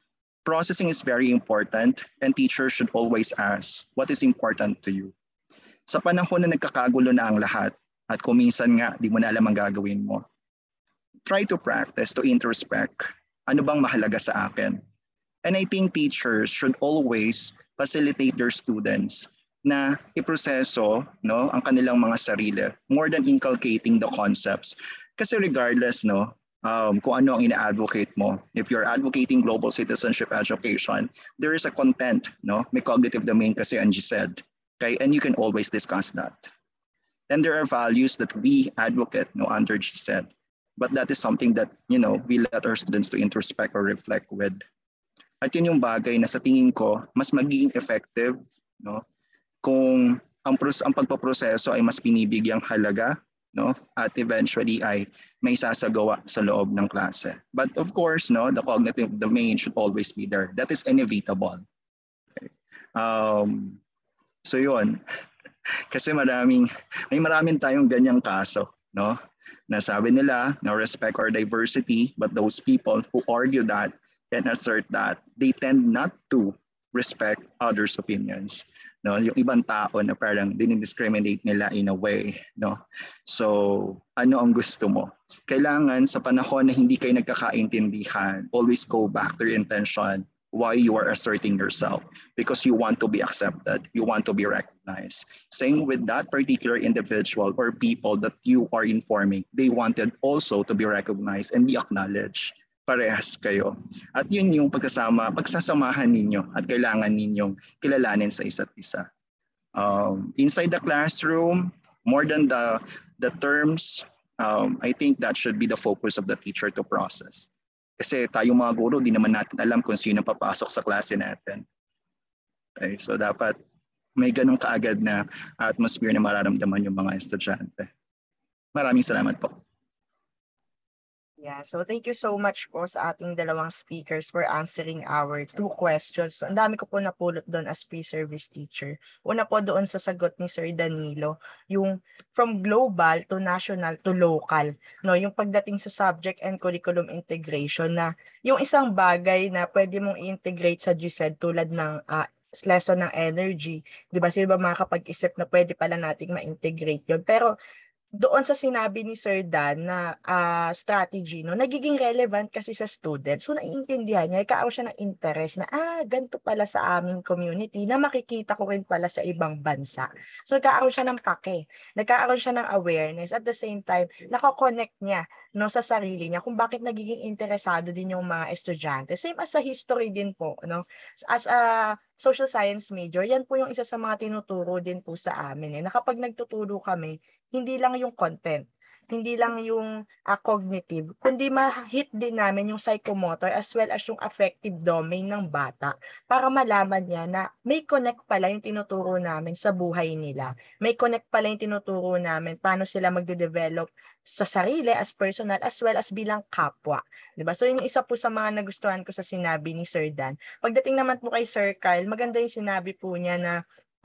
S7: processing is very important and teachers should always ask, what is important to you? Sa panahon na nagkakagulo na ang lahat at kuminsan nga di mo na alam ang gagawin mo, try to practice to introspect ano bang mahalaga sa akin? And I think teachers should always facilitate their students na iproseso no, ang kanilang mga sarili more than inculcating the concepts. Kasi regardless, no, um, kung ano ang ina-advocate mo. If you're advocating global citizenship education, there is a content, no? May cognitive domain kasi Angie said. Okay, and you can always discuss that. Then there are values that we advocate, no, under GSED. But that is something that, you know, we let our students to introspect or reflect with. At yun yung bagay na sa tingin ko, mas magiging effective, no? Kung ang, pros- ang pagpaproseso ay mas binibigyang halaga, no? At eventually ay may sasagawa sa loob ng klase. But of course, no, the cognitive domain should always be there. That is inevitable. Okay. Um, so yun. Kasi maraming, may maraming tayong ganyang kaso, no? Nasabi nila, no respect our diversity, but those people who argue that and assert that, they tend not to respect others' opinions. No, yung ibang tao na parang dinidiscriminate nila in a way, no. So, ano ang gusto mo? Kailangan sa panahon na hindi kayo nagkakaintindihan, always go back to your intention why you are asserting yourself because you want to be accepted, you want to be recognized. Same with that particular individual or people that you are informing, they wanted also to be recognized and be acknowledged. Parehas kayo. At yun yung pagkasama, pagsasamahan ninyo at kailangan ninyong kilalanin sa isa't isa. Um, inside the classroom, more than the, the terms, um, I think that should be the focus of the teacher to process. Kasi tayong mga guro, di naman natin alam kung sino papasok sa klase natin. Okay, so dapat may ganong kaagad na atmosphere na mararamdaman yung mga estudyante. Maraming salamat po.
S4: Yeah, so thank you so much po sa ating dalawang speakers for answering our two questions. So, ang dami ko po napulot doon as pre-service teacher. Una po doon sa sagot ni Sir Danilo, yung from global to national to local, no, yung pagdating sa subject and curriculum integration na yung isang bagay na pwede mong i-integrate sa GSED tulad ng uh, lesson ng energy, 'di ba? Sino ba makakapag-isip na pwede pala nating ma-integrate 'yon? Pero doon sa sinabi ni Sir Dan na uh, strategy, no, nagiging relevant kasi sa students. So, naiintindihan niya, ikaw siya ng interest na, ah, ganito pala sa aming community na makikita ko rin pala sa ibang bansa. So, nagkaaroon siya ng pake, nagkaaroon siya ng awareness. At the same time, nakakonect niya no, sa sarili niya kung bakit nagiging interesado din yung mga estudyante. Same as sa history din po. No? As a social science major, yan po yung isa sa mga tinuturo din po sa amin. Eh, na kapag nagtuturo kami, hindi lang yung content, hindi lang yung uh, cognitive, kundi ma-hit din namin yung psychomotor as well as yung affective domain ng bata para malaman niya na may connect pala yung tinuturo namin sa buhay nila. May connect pala yung tinuturo namin paano sila magde-develop sa sarili as personal as well as bilang kapwa. 'Di ba? So yung isa po sa mga nagustuhan ko sa sinabi ni Sir Dan. Pagdating naman po kay Sir Kyle, maganda yung sinabi po niya na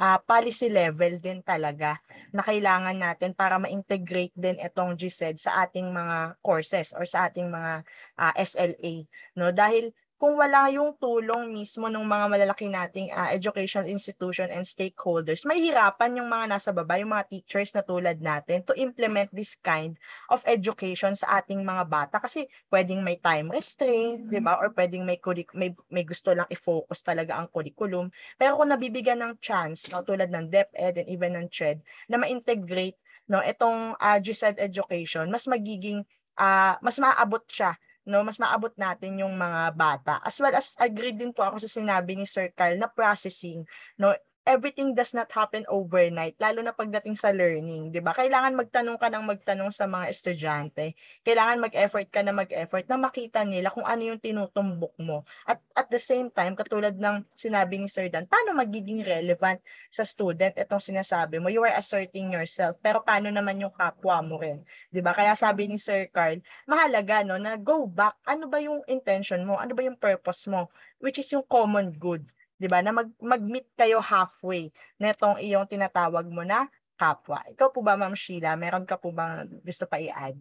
S4: uh, policy level din talaga na kailangan natin para ma-integrate din itong GSED sa ating mga courses or sa ating mga uh, SLA no? Dahil kung wala yung tulong mismo ng mga malalaki nating uh, education institution and stakeholders, may hirapan yung mga nasa baba, yung mga teachers na tulad natin to implement this kind of education sa ating mga bata kasi pwedeng may time restraint, 'di ba? Or pwedeng may may may gusto lang i-focus talaga ang curriculum. Pero kung nabibigyan ng chance, no, tulad ng DepEd and even ng CHED na ma-integrate no itong uh, GSED education, mas magiging uh, mas maaabot siya no, mas maabot natin yung mga bata. As well as agree din po ako sa sinabi ni Sir Kyle na processing, no, everything does not happen overnight, lalo na pagdating sa learning, 'di ba? Kailangan magtanong ka ng magtanong sa mga estudyante. Kailangan mag-effort ka na mag-effort na makita nila kung ano yung tinutumbok mo. At at the same time, katulad ng sinabi ni Sir Dan, paano magiging relevant sa student itong sinasabi mo? You are asserting yourself, pero paano naman yung kapwa mo rin? 'Di ba? Kaya sabi ni Sir Carl, mahalaga no na go back. Ano ba yung intention mo? Ano ba yung purpose mo? Which is yung common good 'di ba? Na mag mag-meet kayo halfway netong iyong tinatawag mo na kapwa. Ikaw po ba Ma'am Sheila, meron ka po bang gusto pa i-add?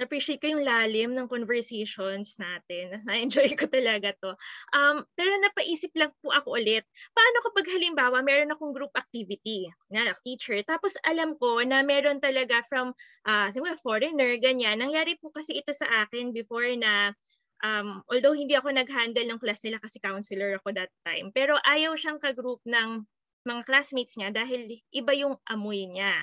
S5: Na-appreciate ko yung lalim ng conversations natin. Na-enjoy ko talaga to. Um, pero napaisip lang po ako ulit, paano kapag halimbawa meron akong group activity, na teacher, tapos alam ko na meron talaga from uh, foreigner, ganyan. Nangyari po kasi ito sa akin before na um, although hindi ako nag-handle ng class nila kasi counselor ako that time, pero ayaw siyang ka-group ng mga classmates niya dahil iba yung amoy niya.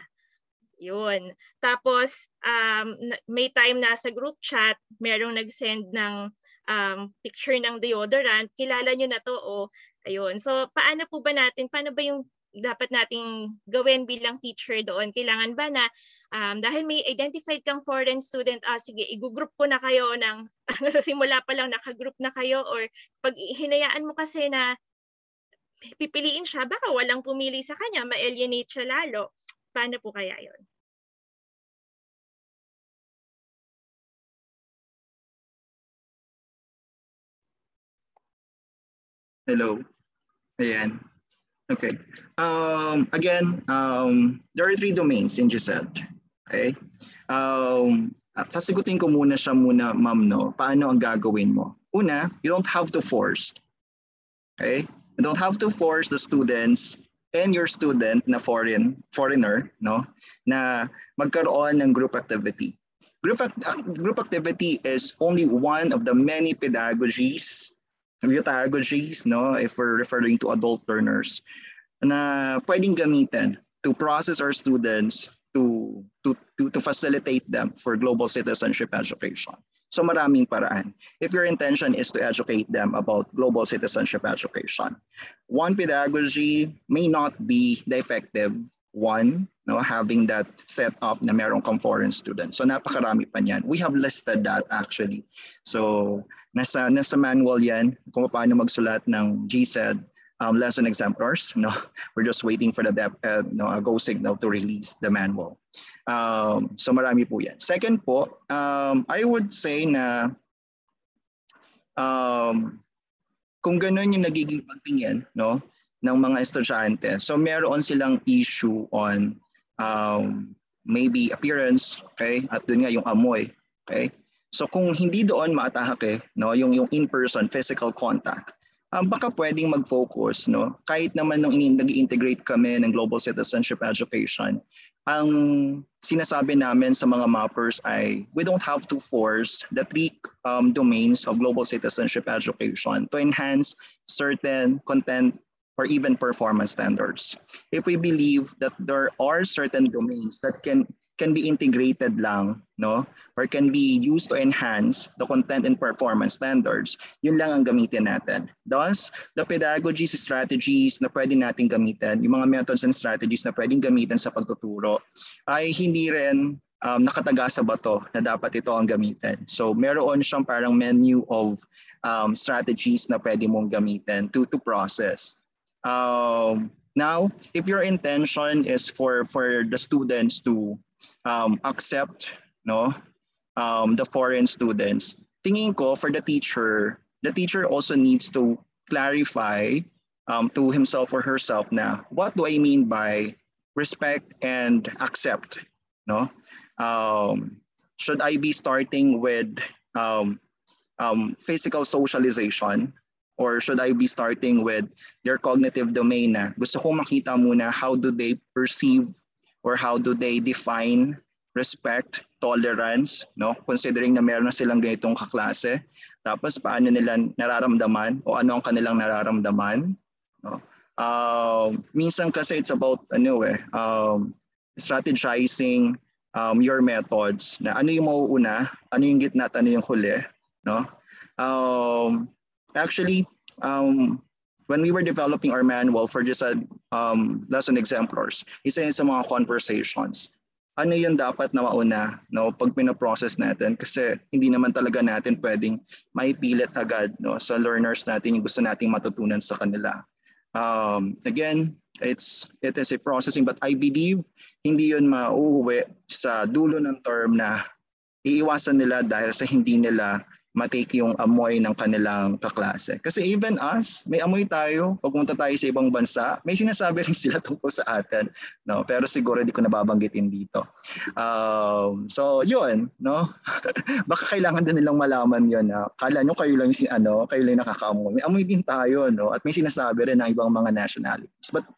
S5: Yun. Tapos, um, may time na sa group chat, merong nag-send ng um, picture ng deodorant. Kilala nyo na to, o oh, ayun. So, paano po ba natin, paano ba yung dapat nating gawin bilang teacher doon? Kailangan ba na um, dahil may identified kang foreign student, ah, sige, i-group ko na kayo ng, sa simula pa lang naka-group na kayo or pag hinayaan mo kasi na pipiliin siya, baka walang pumili sa kanya, ma-alienate siya lalo. Paano po kaya yon?
S7: Hello. Ayan. Okay. Um, again, um, there are three domains in GSED. Okay? Um, sasagutin ko muna siya muna, ma'am, no? Paano ang gagawin mo? Una, you don't have to force. Okay? You don't have to force the students and your student na foreign foreigner no na magkaroon ng group activity group group activity is only one of the many pedagogies pedagogies, no, if we're referring to adult learners, na pwedeng gamitin to process our students to, to, to, to facilitate them for global citizenship education. So maraming paraan. If your intention is to educate them about global citizenship education, one pedagogy may not be the effective one, no, having that set up na meron kang foreign students. So napakarami pa niyan. We have listed that actually. So nasa, nasa manual yan kung paano magsulat ng GSED um, lesson exemplars. No? We're just waiting for the dep, uh, no, a go signal to release the manual. Um, so marami po yan. Second po, um, I would say na um, kung ganun yung nagiging pagtingin, no, ng mga estudyante. So meron silang issue on um, maybe appearance, okay? At doon nga yung amoy, okay? So kung hindi doon maatake, no, yung yung in-person physical contact, um, baka pwedeng mag-focus, no? Kahit naman nung nag-integrate kami ng global citizenship education, ang sinasabi namin sa mga mappers ay we don't have to force the three um, domains of global citizenship education to enhance certain content or even performance standards. If we believe that there are certain domains that can can be integrated lang, no? Or can be used to enhance the content and performance standards, yun lang ang gamitin natin. Thus, the pedagogies strategies na pwede natin gamitin, yung mga methods and strategies na pwedeng gamitin sa pagtuturo, ay hindi rin um, nakataga sa bato na dapat ito ang gamitin. So meron siyang parang menu of um, strategies na pwede mong gamitin to, to process. Um, now, if your intention is for, for the students to um, accept no, um, the foreign students, tingin ko for the teacher, the teacher also needs to clarify um, to himself or herself na what do I mean by respect and accept? No? Um, should I be starting with um, um, physical socialization or should I be starting with their cognitive domain na gusto kong makita muna how do they perceive or how do they define respect, tolerance, no? Considering na meron na silang ganitong kaklase. Tapos paano nila nararamdaman o ano ang kanilang nararamdaman, no? Uh, minsan kasi it's about ano eh, um, strategizing um, your methods na ano yung mauuna, ano yung gitna at ano yung huli, no? Um, Actually, um, when we were developing our manual for just a um, lesson exemplars. Isa yan sa mga conversations. Ano yun dapat na mauna no, pag pinaprocess natin kasi hindi naman talaga natin pwedeng maipilit agad no, sa learners natin yung gusto nating matutunan sa kanila. Um, again, it's it is a processing but I believe hindi yun mauuwi sa dulo ng term na iiwasan nila dahil sa hindi nila matake yung amoy ng kanilang kaklase. Kasi even us, may amoy tayo. Pag pumunta tayo sa ibang bansa, may sinasabi rin sila tungkol sa atin. No? Pero siguro hindi ko nababanggitin dito. Um, so, yun. No? Baka kailangan din nilang malaman yun. Na, kala nyo kayo lang, yung, ano, kayo lang nakakaamoy. May amoy din tayo. No? At may sinasabi rin ng ibang mga nationalities. But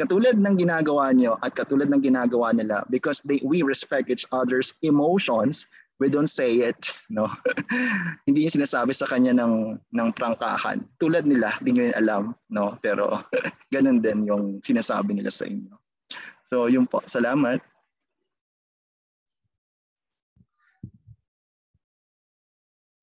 S7: katulad ng ginagawa nyo at katulad ng ginagawa nila because they we respect each other's emotions we don't say it, no? hindi yung sinasabi sa kanya ng, ng prangkahan. Tulad nila, hindi yun alam, no? Pero ganun din yung sinasabi nila sa inyo. So, yun po. Salamat.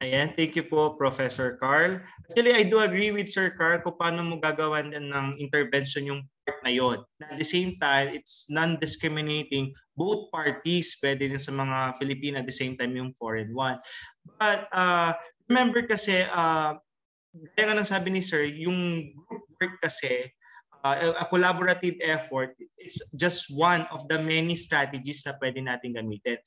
S6: Ayan, thank you po, Professor Carl. Actually, I do agree with Sir Carl kung paano mo gagawan ng intervention yung part na yon. At the same time, it's non-discriminating. Both parties, pwede din sa mga Filipino at the same time yung foreign one. But uh, remember kasi, uh, kaya nga nang sabi ni Sir, yung group work kasi, uh, a collaborative effort, it's just one of the many strategies na pwede natin gamitin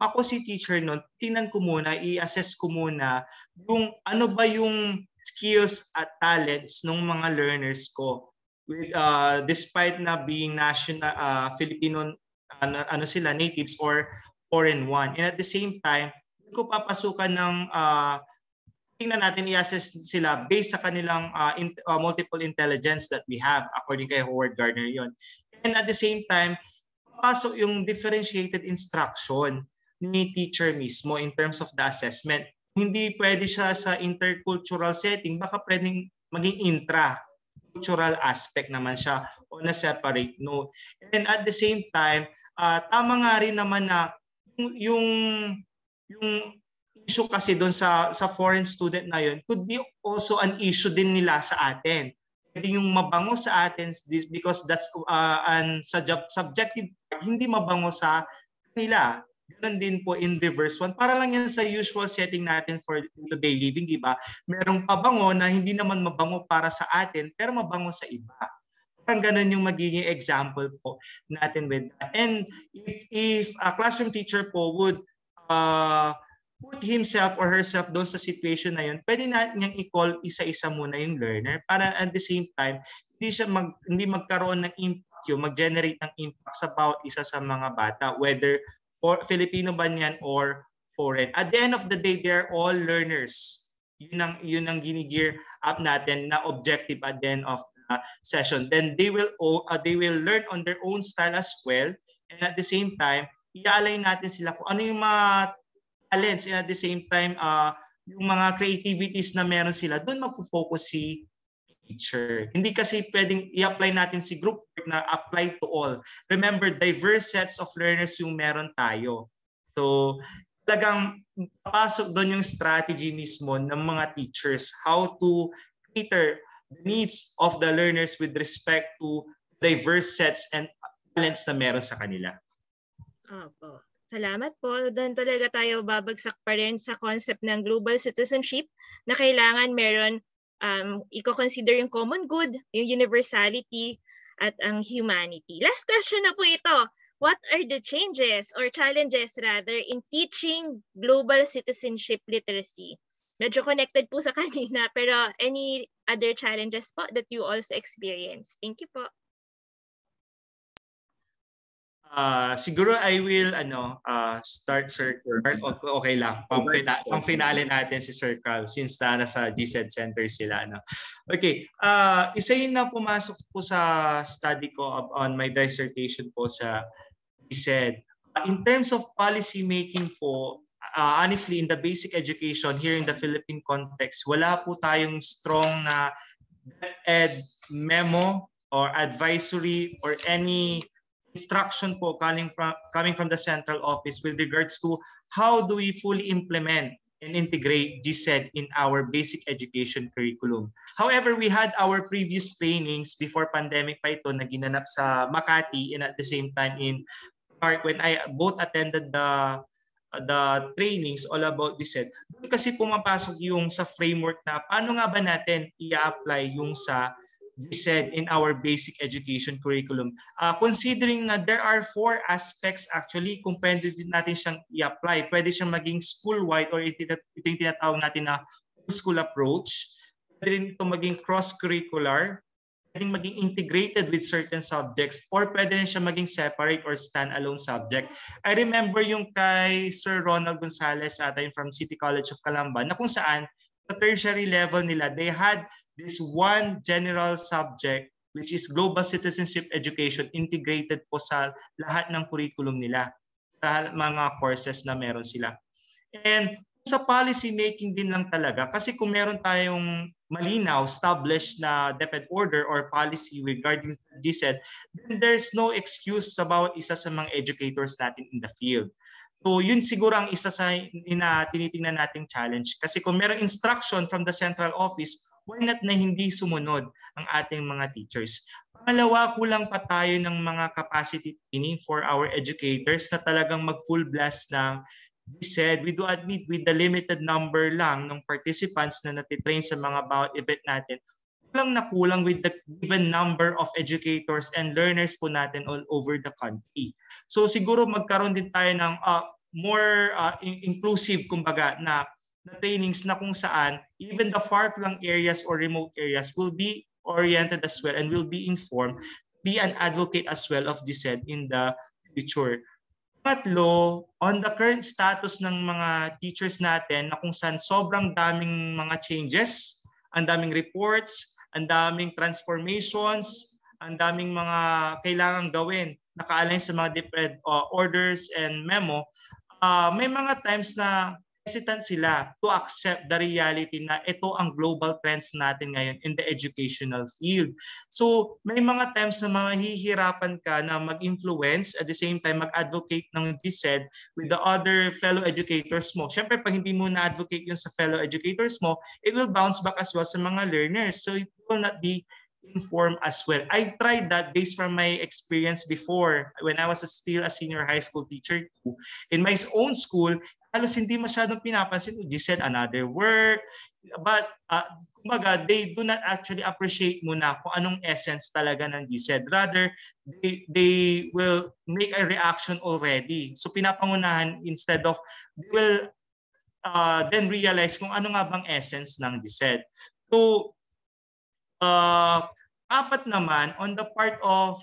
S6: ako si teacher noon, tingnan ko muna, i-assess ko muna yung ano ba yung skills at talents ng mga learners ko. Uh, despite na being national uh, Filipino ano, ano sila natives or foreign one. And at the same time, ko papasukan ng uh, tingnan natin i-assess sila based sa kanilang uh, in, uh, multiple intelligence that we have according kay Howard Gardner yon. And at the same time, pasok yung differentiated instruction ni teacher mismo in terms of the assessment. Hindi pwede siya sa intercultural setting, baka pwedeng maging intra cultural aspect naman siya on a separate note. And at the same time, uh, tama nga rin naman na yung, yung, yung issue kasi doon sa, sa foreign student na yun could be also an issue din nila sa atin. Pwede yung mabango sa atin because that's uh, an subjective hindi mabango sa kanila. Ganun din po in reverse one. Para lang yan sa usual setting natin for today living, di ba? Merong pabango na hindi naman mabango para sa atin, pero mabango sa iba. Parang ganun yung magiging example po natin with that. And if, if a classroom teacher po would uh, put himself or herself doon sa situation na yun, pwede na niyang i-call isa-isa muna yung learner para at the same time, hindi siya mag, hindi magkaroon ng impact yung mag-generate ng impact sa bawat isa sa mga bata, whether or Filipino ba niyan or foreign. At the end of the day, they're all learners. Yun ang, yun ang ginigear up natin na objective at the end of the session. Then they will uh, they will learn on their own style as well. And at the same time, i-align natin sila kung ano yung mga talents and at the same time, uh, yung mga creativities na meron sila, doon magpo-focus si teacher. Hindi kasi pwedeng i-apply natin si group work na apply to all. Remember, diverse sets of learners yung meron tayo. So, talagang papasok doon yung strategy mismo ng mga teachers, how to cater the needs of the learners with respect to diverse sets and talents na meron sa kanila.
S5: Opo. Salamat po. Doon talaga tayo babagsak pa rin sa concept ng global citizenship na kailangan meron um, i-consider yung common good, yung universality, at ang humanity. Last question na po ito. What are the changes or challenges rather in teaching global citizenship literacy? Medyo connected po sa kanina, pero any other challenges po that you also experience? Thank you po.
S6: Uh, siguro I will ano uh, start Sir Carl. Okay lang. Pang, fina, pang finale natin si Sir Carl since na nasa GSED Center sila. No? Okay. Uh, isa yun na pumasok po sa study ko on my dissertation po sa GSED. In terms of policy making po, uh, honestly, in the basic education here in the Philippine context, wala po tayong strong na ed memo or advisory or any instruction po coming from, coming from the central office with regards to how do we fully implement and integrate GSED in our basic education curriculum. However, we had our previous trainings before pandemic pa ito na ginanap sa Makati and at the same time in Park when I both attended the the trainings all about GSED. Kasi pumapasok yung sa framework na paano nga ba natin i-apply yung sa said in our basic education curriculum. Uh, considering na there are four aspects actually kung pwede din natin siyang i-apply. Pwede siyang maging school-wide or ito, ito yung tinatawag natin na school approach. Pwede rin ito maging cross-curricular. Pwede maging integrated with certain subjects or pwede rin siya maging separate or stand-alone subject. I remember yung kay Sir Ronald Gonzalez atin from City College of Calamba na kung saan sa tertiary level nila, they had this one general subject which is global citizenship education integrated po sa lahat ng curriculum nila sa mga courses na meron sila. And sa policy making din lang talaga kasi kung meron tayong malinaw established na DepEd order or policy regarding GSED, then there's no excuse sa bawat isa sa mga educators natin in the field. So yun siguro ang isa sa ina tinitingnan nating challenge kasi kung merong instruction from the central office why not na hindi sumunod ang ating mga teachers? Pangalawa, kulang pa tayo ng mga capacity training for our educators na talagang mag-full blast ng we said, we do admit with the limited number lang ng participants na natitrain sa mga bawat event natin, kulang na kulang with the given number of educators and learners po natin all over the country. So siguro magkaroon din tayo ng uh, more uh, inclusive kumbaga na na trainings na kung saan even the far-flung areas or remote areas will be oriented as well and will be informed, be an advocate as well of DSED in the future. Patlo, on the current status ng mga teachers natin na kung saan sobrang daming mga changes, ang daming reports, ang daming transformations, ang daming mga kailangang gawin naka-align sa mga different uh, orders and memo, uh, may mga times na hesitant sila to accept the reality na ito ang global trends natin ngayon in the educational field. So may mga times na mga hihirapan ka na mag-influence at the same time mag-advocate ng DSED with the other fellow educators mo. Siyempre pag hindi mo na-advocate yun sa fellow educators mo, it will bounce back as well sa mga learners. So it will not be informed as well. I tried that based from my experience before when I was still a senior high school teacher. In my own school, halos hindi masyadong pinapansin. You said another work. But, uh, kumbaga, they do not actually appreciate muna kung anong essence talaga ng GSED. Rather, they, they will make a reaction already. So, pinapangunahan instead of, they will uh, then realize kung ano nga bang essence ng GSED. So, uh, apat naman, on the part of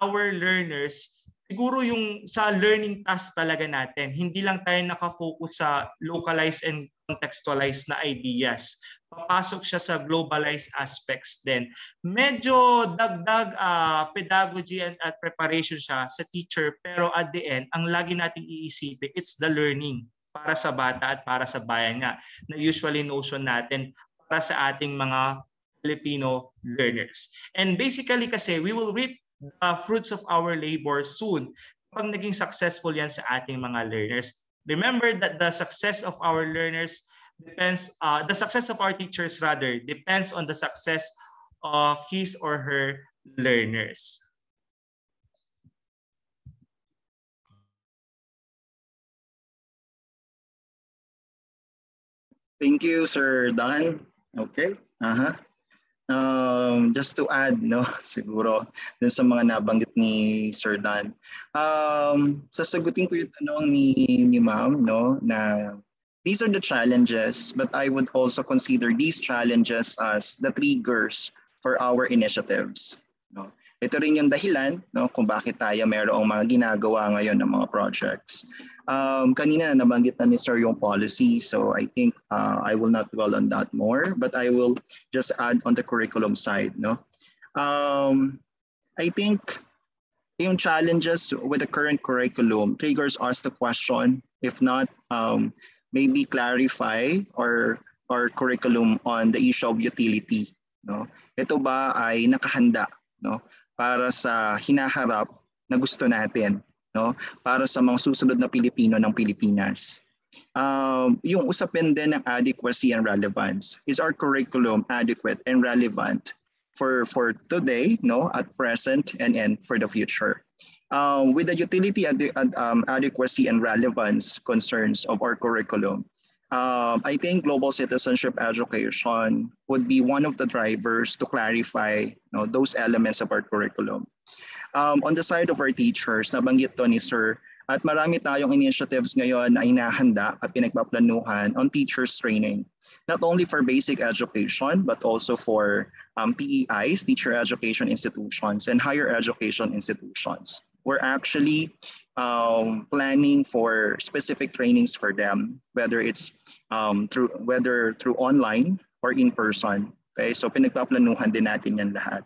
S6: our learners, siguro yung sa learning task talaga natin, hindi lang tayo nakafocus sa localized and contextualized na ideas. Papasok siya sa globalized aspects din. Medyo dagdag uh, pedagogy and, at preparation siya sa teacher pero at the end, ang lagi nating iisipin, it's the learning para sa bata at para sa bayan nga na usually notion natin para sa ating mga Filipino learners. And basically kasi we will reap the fruits of our labor soon pag naging successful yan sa ating mga learners. Remember that the success of our learners depends, uh, the success of our teachers rather, depends on the success of his or her learners.
S7: Thank you, Sir Dan. Okay. Uh-huh. Um, just to add, no, siguro, dun sa mga nabanggit ni Sir Dan. Um, sasagutin ko yung tanong ni, ni ma'am, no, na these are the challenges, but I would also consider these challenges as the triggers for our initiatives. No? Ito rin yung dahilan no, kung bakit tayo mayroong mga ginagawa ngayon ng mga projects. Um, kanina nabanggit na ni Sir yung policy, so I think uh, I will not dwell on that more, but I will just add on the curriculum side. No, um, I think yung challenges with the current curriculum triggers us the question, if not, um, maybe clarify or or curriculum on the issue of utility. No, ito ba ay nakahanda no para sa hinaharap na gusto natin no para sa mga susunod na Pilipino ng Pilipinas. um, yung usapin din ng adequacy and relevance. Is our curriculum adequate and relevant for, for today, no, at present, and, and for the future? Um, with the utility ad, ad, um, adequacy and relevance concerns of our curriculum, um, I think global citizenship education would be one of the drivers to clarify you know, those elements of our curriculum. Um, on the side of our teachers, nabanggit to ni Sir, at marami tayong initiatives ngayon na inahanda at pinagpaplanuhan on teachers training. Not only for basic education, but also for um, TEIs, teacher education institutions, and higher education institutions. We're actually um, planning for specific trainings for them, whether it's um, through whether through online or in person. Okay, so pinagpaplanuhan din natin yan lahat.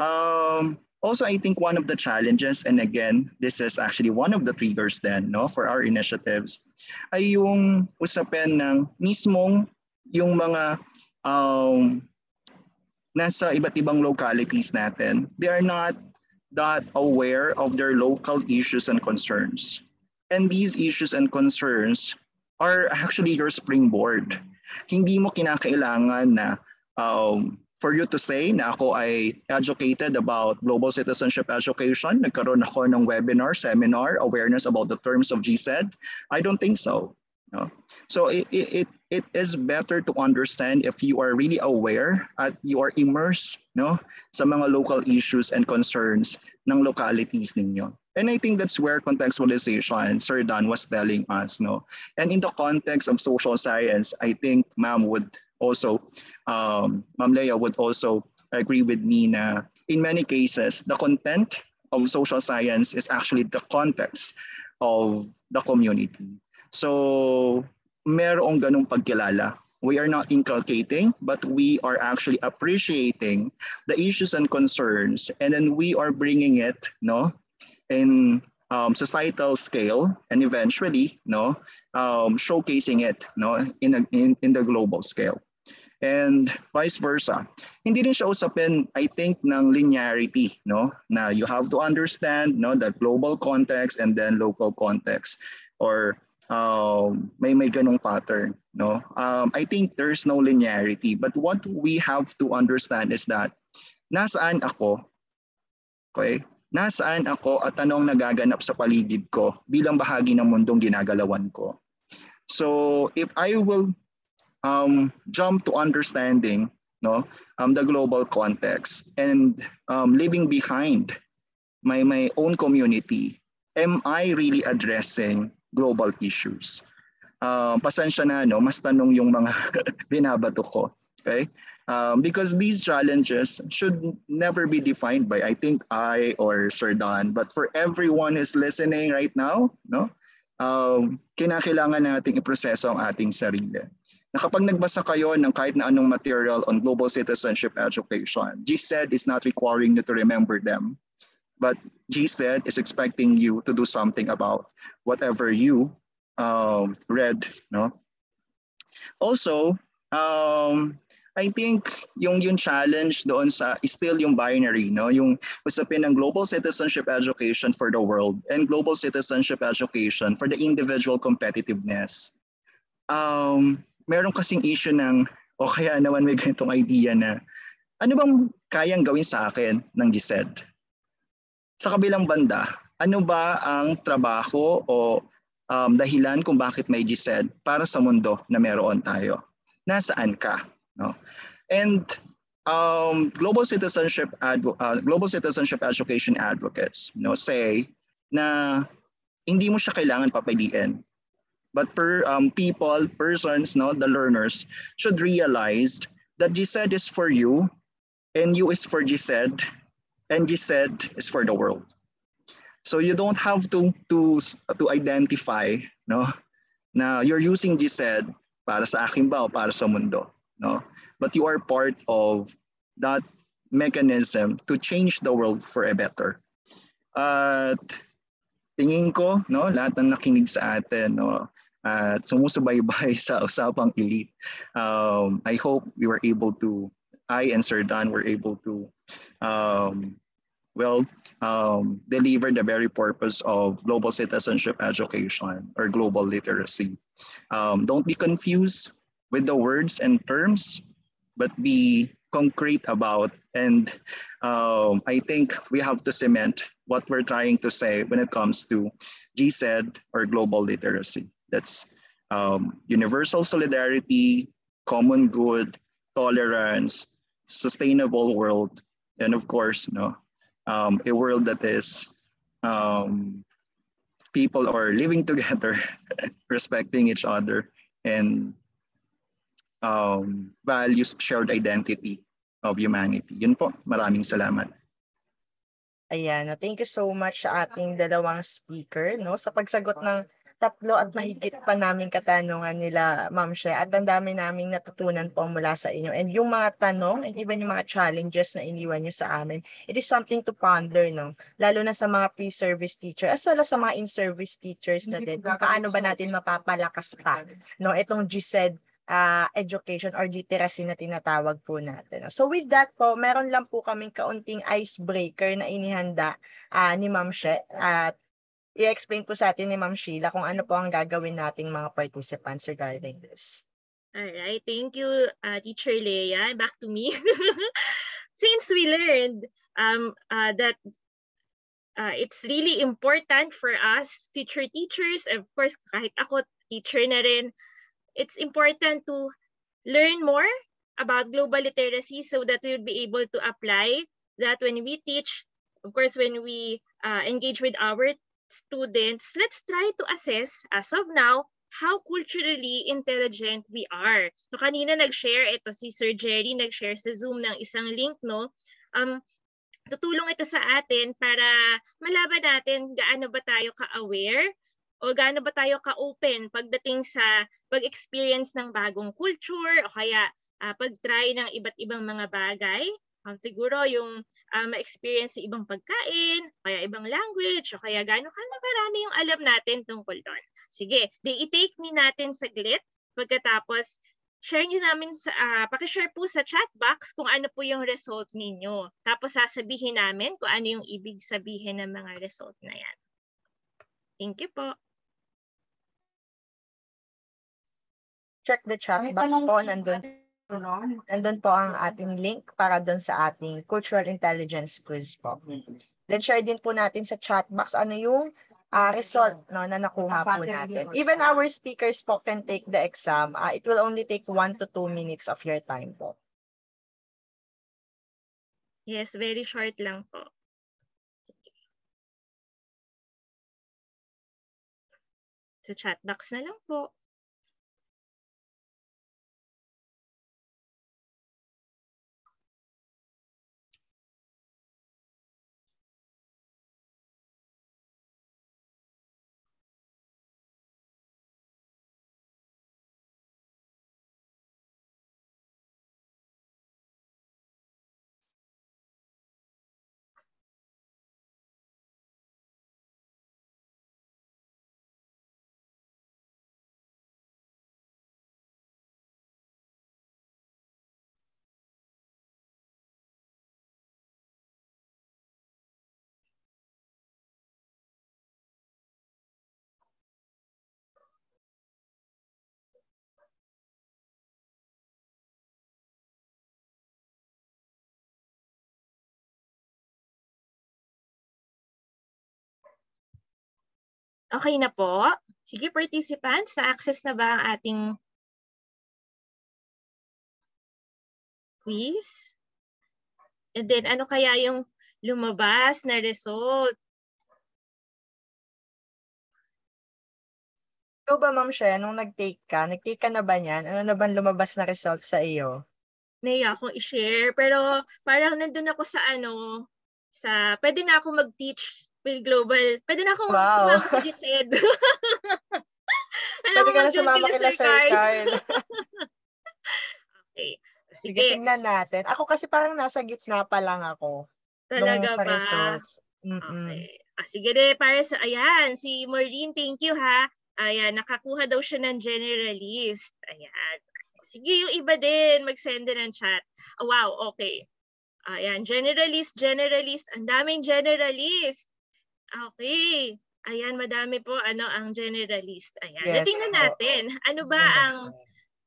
S7: Um, also, I think one of the challenges, and again, this is actually one of the triggers then no, for our initiatives, ay yung usapin ng mismong yung mga um, nasa iba't ibang localities natin, they are not that aware of their local issues and concerns. And these issues and concerns are actually your springboard. Hindi mo kinakailangan na um, for you to say na ako ay educated about global citizenship education, nagkaroon ako ng webinar, seminar, awareness about the terms of GCED. I don't think so. No? So it, it, it is better to understand if you are really aware at you are immersed no, sa mga local issues and concerns ng localities ninyo. And I think that's where contextualization, Sir Dan was telling us. No? And in the context of social science, I think ma'am would also, um, Ma'am Leia would also agree with me na in many cases, the content of social science is actually the context of the community. So, merong ganong pagkilala. We are not inculcating, but we are actually appreciating the issues and concerns, and then we are bringing it, no, in um, societal scale, and eventually, no, um, showcasing it, no, in, a, in in the global scale and vice versa. Hindi rin siya usapin, I think, ng linearity, no? Na you have to understand, no, the global context and then local context or um, may may ganong pattern, no? Um, I think there's no linearity, but what we have to understand is that nasaan ako, okay? Nasaan ako at anong nagaganap sa paligid ko bilang bahagi ng mundong ginagalawan ko. So if I will um, jump to understanding no, um, the global context and um, leaving behind my, my own community, am I really addressing global issues? Uh, pasensya na, no? mas tanong yung mga binabato ko. Okay? Um, because these challenges should never be defined by, I think, I or Sir Don, but for everyone who's listening right now, no? Um, kinakailangan nating iproseso ang ating sarili na kapag nagbasa kayo ng kahit na anong material on global citizenship education, GSED is not requiring you to remember them, but GSED is expecting you to do something about whatever you um, read. No? Also, um, I think yung yung challenge doon sa still yung binary, no? Yung usapin ng global citizenship education for the world and global citizenship education for the individual competitiveness. Um, meron kasing issue ng, o kaya naman may ganitong idea na, ano bang kayang gawin sa akin ng GSED? Sa kabilang banda, ano ba ang trabaho o um, dahilan kung bakit may GSED para sa mundo na meron tayo? Nasaan ka? No? And um, global citizenship advo- uh, global citizenship education advocates you know, say na hindi mo siya kailangan papiliin but per um, people, persons, no, the learners should realize that GSED is for you, and you is for GSED, and GSED is for the world. So you don't have to to to identify, no, na you're using GSED para sa akin ba o para sa mundo, no? But you are part of that mechanism to change the world for a better. At tingin ko, no, lahat ng nakinig sa atin, no, at sumusubaybay sa usapang elite. Um, I hope we were able to, I and Sir Dan were able to um, will um, deliver the very purpose of global citizenship education or global literacy. Um, don't be confused with the words and terms, but be concrete about. And um, I think we have to cement what we're trying to say when it comes to GCED or global literacy. That's um, universal solidarity, common good, tolerance, sustainable world, and of course, you know, um, a world that is um, people are living together, respecting each other, and um, values shared identity of humanity. Yun po, maraming salamat.
S4: Ayan, thank you so much sa ating dalawang speaker no sa pagsagot ng tatlo at mahigit pa namin katanungan nila, Ma'am She. At ang dami naming natutunan po mula sa inyo. And yung mga tanong and even yung mga challenges na iniwan nyo sa amin, it is something to ponder, no? Lalo na sa mga pre-service teacher as well as sa mga in-service teachers na din. Kung paano ba natin mapapalakas pa, no? Itong GSED uh, education or literacy na tinatawag po natin. So with that po, meron lang po kaming kaunting icebreaker na inihanda uh, ni Ma'am She at i-explain po sa atin ni Ma'am Sheila kung ano po ang gagawin nating mga participants regarding this.
S5: All right, thank you, uh, Teacher Leia. Back to me. Since we learned um, uh, that uh, it's really important for us, future teachers, of course, kahit ako, teacher na rin, it's important to learn more about global literacy so that we would be able to apply that when we teach, of course, when we uh, engage with our students, let's try to assess as of now how culturally intelligent we are. So kanina nag-share ito si Sir Jerry nag-share sa Zoom ng isang link no. Um tutulong ito sa atin para malaman natin gaano ba tayo ka-aware o gaano ba tayo ka-open pagdating sa pag-experience ng bagong culture o kaya uh, pag-try ng iba't ibang mga bagay uh, siguro yung uh, ma-experience sa ibang pagkain, kaya ibang language, o kaya gano'n ka karami yung alam natin tungkol doon. Sige, di i-take ni natin saglit pagkatapos share niyo namin sa uh, paki-share po sa chat box kung ano po yung result ninyo. Tapos sasabihin namin kung ano yung ibig sabihin ng mga result na yan. Thank you po.
S4: Check the chat box po nandun Nandun po ang ating link para doon sa ating cultural intelligence quiz po. Then share din po natin sa chat box ano yung uh, result no, na nakuha po natin. Even our speakers po can take the exam. Uh, it will only take 1 to 2 minutes of your time po.
S5: Yes, very short lang po. Sa chat box na lang po. Okay na po. Sige, participants, na-access na ba ang ating quiz? And then, ano kaya yung lumabas na result?
S4: Ikaw ba, Ma'am Shea, nung nag-take ka, nag-take ka na ba niyan? Ano na ba lumabas na result sa iyo?
S5: Naiya akong i-share. Pero parang nandun ako sa ano, sa, pwede na ako mag-teach with global. Pwede na akong wow. sumama sa GSED.
S4: Pwede ka na sumama kila Sir Carl.
S5: okay.
S4: Sige. Sige, tingnan natin. Ako kasi parang nasa gitna pa lang ako.
S5: Talaga ba?
S4: Results. Mm-mm.
S5: Okay. Ah, sige de, para sa, ayan, si Maureen, thank you ha. Ayan, nakakuha daw siya ng generalist. Ayan. Sige, yung iba din, mag-send din ng chat. Oh, wow, okay. Ayan, generalist, generalist. Ang daming generalist. Okay. Ayan, madami po ano ang generalist. Ayan.
S4: Yes,
S5: Tingnan natin, ano ba ang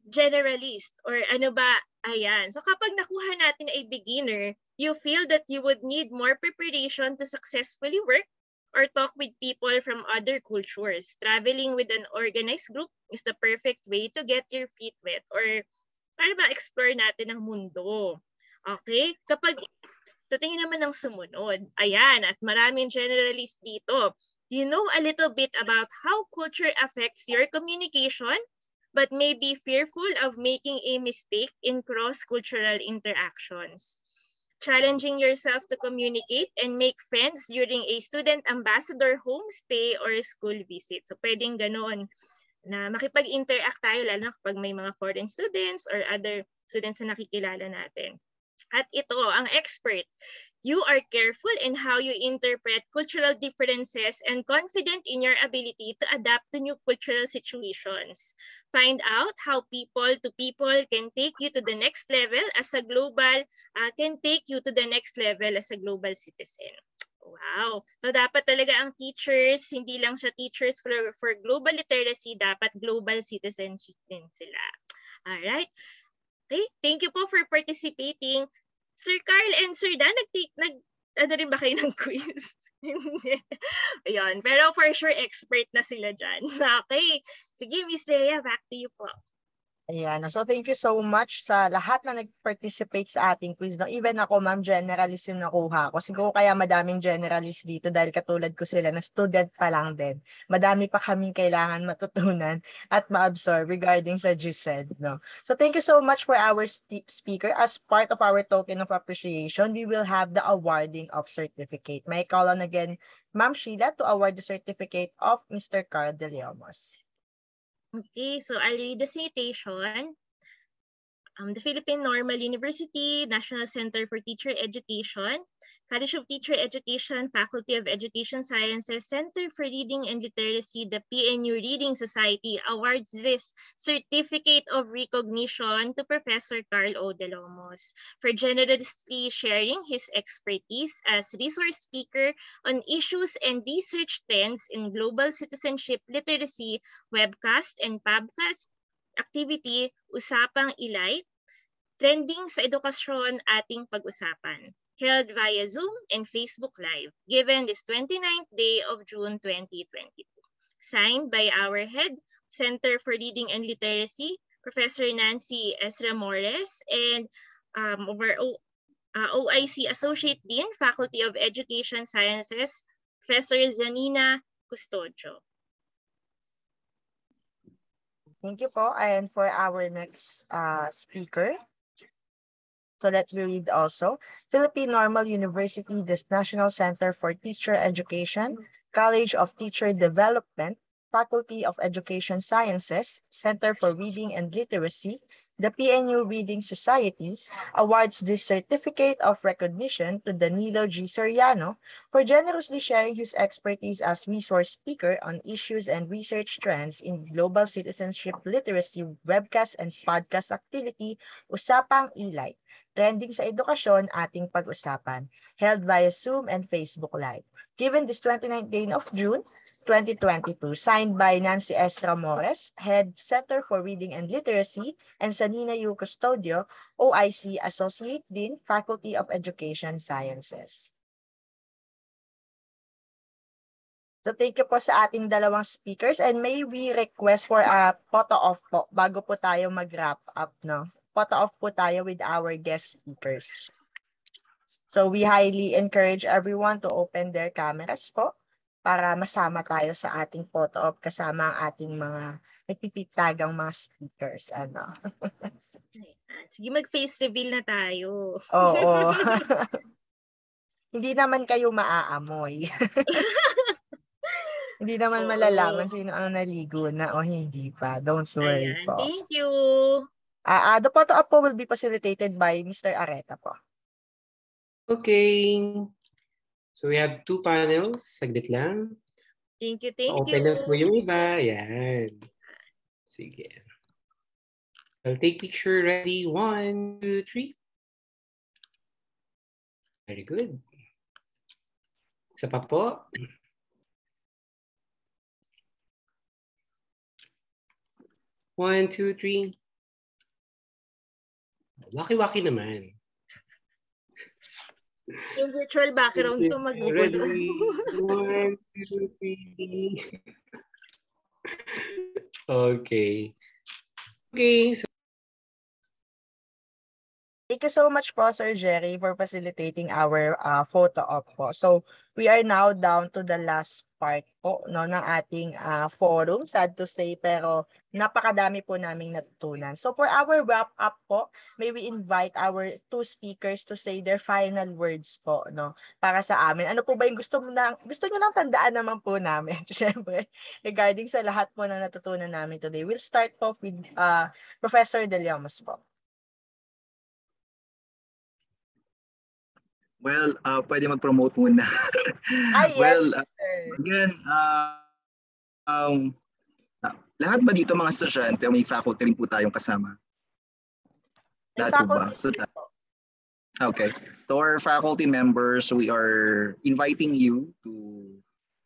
S5: generalist or ano ba? Ayan. So kapag nakuha natin a beginner, you feel that you would need more preparation to successfully work or talk with people from other cultures. Traveling with an organized group is the perfect way to get your feet wet or para ma-explore natin ang mundo. Okay? Kapag tatingin naman ng sumunod, ayan, at maraming generalist dito, you know a little bit about how culture affects your communication, but may be fearful of making a mistake in cross-cultural interactions. Challenging yourself to communicate and make friends during a student ambassador homestay or school visit. So pwedeng ganon na makipag-interact tayo lalo na kapag may mga foreign students or other students na nakikilala natin. At ito, ang expert, you are careful in how you interpret cultural differences and confident in your ability to adapt to new cultural situations. Find out how people to people can take you to the next level as a global, uh, can take you to the next level as a global citizen. Wow. So dapat talaga ang teachers, hindi lang siya teachers for, for global literacy, dapat global citizenship din sila. Alright. Okay, thank you po for participating. Sir Carl and Sir Dan, nag, nag ano rin ba kayo ng quiz? Ayun. Pero for sure, expert na sila dyan. Okay. Sige, Miss Leia, back to you po.
S4: Ayan. So, thank you so much sa lahat na nag-participate sa ating quiz. No? Even ako, ma'am, generalist yung nakuha ko. Siguro kaya madaming generalist dito dahil katulad ko sila na student pa lang din. Madami pa kaming kailangan matutunan at ma-absorb regarding sa GSED. No? So, thank you so much for our speaker. As part of our token of appreciation, we will have the awarding of certificate. May call on again, Ma'am Sheila, to award the certificate of Mr. Carl De Leomos.
S5: Okay, so I'll read the citation. Um, the Philippine Normal University, National Center for Teacher Education, College of Teacher Education, Faculty of Education Sciences, Center for Reading and Literacy, the PNU Reading Society awards this Certificate of Recognition to Professor Carl O. De Lomos for generously sharing his expertise as resource speaker on issues and research trends in global citizenship literacy, webcast, and podcast activity Usapang Ilay, trending sa edukasyon ating pag-usapan, held via Zoom and Facebook Live, given this 29th day of June 2022. Signed by our head, Center for Reading and Literacy, Professor Nancy Ezra Morris, and um, our o- uh, OIC Associate Dean, Faculty of Education Sciences, Professor Zanina Custodio.
S4: Thank you po. And for our next uh, speaker, so let me read also. Philippine Normal University, this National Center for Teacher Education, College of Teacher Development, Faculty of Education Sciences, Center for Reading and Literacy, the PNU Reading Society awards this certificate of recognition to Danilo G. Soriano for generously sharing his expertise as resource speaker on issues and research trends in global citizenship literacy webcast and podcast activity Usapang Ilay, trending sa edukasyon ating pag-usapan, held via Zoom and Facebook Live. Given this 29th day of June 2022, signed by Nancy S. Ramores, Head Center for Reading and Literacy, and Sanina U. Custodio, OIC Associate Dean, Faculty of Education Sciences. So thank you po sa ating dalawang speakers and may we request for a photo off po bago po tayo mag-wrap up, no? Photo off po tayo with our guest speakers. So we highly encourage everyone to open their cameras po para masama tayo sa ating photo op kasama ang ating mga nagpipitagang mga speakers. Ano?
S5: Sige, mag-face reveal na tayo.
S4: Oo. Hindi naman kayo maaamoy. Hindi naman malalaman sino ang naligo na o hindi pa. Don't worry
S5: Ayan.
S4: po.
S5: Thank you.
S4: Ah, ah, the photo op po will be facilitated by Mr. Areta po.
S8: Okay. So we have two panels. Saglit lang.
S5: Thank you, thank
S8: Open
S5: you.
S8: up mo yung iba. Yan. Sige. I'll take picture ready. One, two, three. Very good. Isa pa po. One, two, three. Waki-waki naman.
S5: Yung virtual background ko magugulo.
S8: Ready? One, two, three. okay. Okay. So,
S4: Thank you so much po, Sir Jerry, for facilitating our uh, photo op po. So, we are now down to the last part po no, ng ating uh, forum. Sad to say, pero napakadami po naming natutunan. So, for our wrap-up po, may we invite our two speakers to say their final words po no, para sa amin. Ano po ba yung gusto, mo na, gusto nyo lang tandaan naman po namin, syempre, regarding sa lahat po na natutunan namin today. We'll start po with uh, Professor De po.
S7: Well, uh, pwede mag-promote muna.
S4: Ah, yes,
S7: well, uh,
S4: sir.
S7: again, uh, um, uh, lahat ba dito mga estudyante, may faculty rin po tayong kasama?
S4: May
S7: Lahat po ba? So. Okay. To our faculty members, we are inviting you to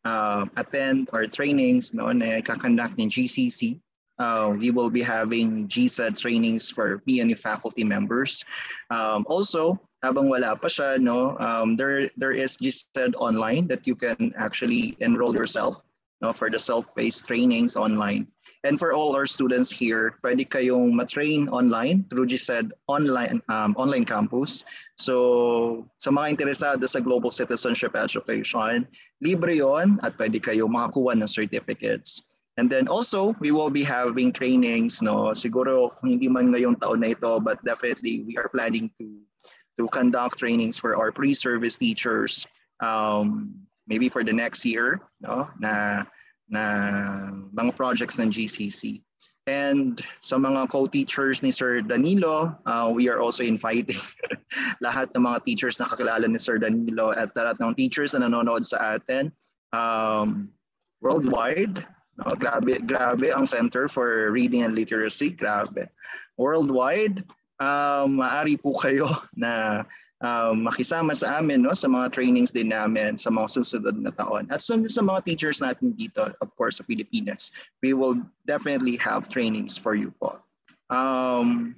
S7: uh, attend our trainings no, na kakandak ng GCC. Uh, we will be having GSED trainings for PNU faculty members. Um, also, habang wala pa siya, no, um, there, there is GSED online that you can actually enroll yourself no, for the self-paced trainings online. And for all our students here, pwede kayong matrain online through GSED online, um, online campus. So sa mga interesado sa Global Citizenship Education, libre yon at pwede kayo makakuha ng certificates. And then also, we will be having trainings, no? Siguro kung hindi man ngayong taon na ito, but definitely we are planning to to conduct trainings for our pre-service teachers um, maybe for the next year, no? Na na mga projects ng GCC. And sa mga co-teachers ni Sir Danilo, uh, we are also inviting lahat ng mga teachers na kakilala ni Sir Danilo at lahat ng teachers na nanonood sa atin um, worldwide. No, grabe, grabe ang Center for Reading and Literacy. Grabe. Worldwide, um, maaari po kayo na um, makisama sa amin no, sa mga trainings din namin sa mga susunod na taon. At sa, sa mga teachers natin dito, of course, sa Pilipinas, we will definitely have trainings for you po. Um,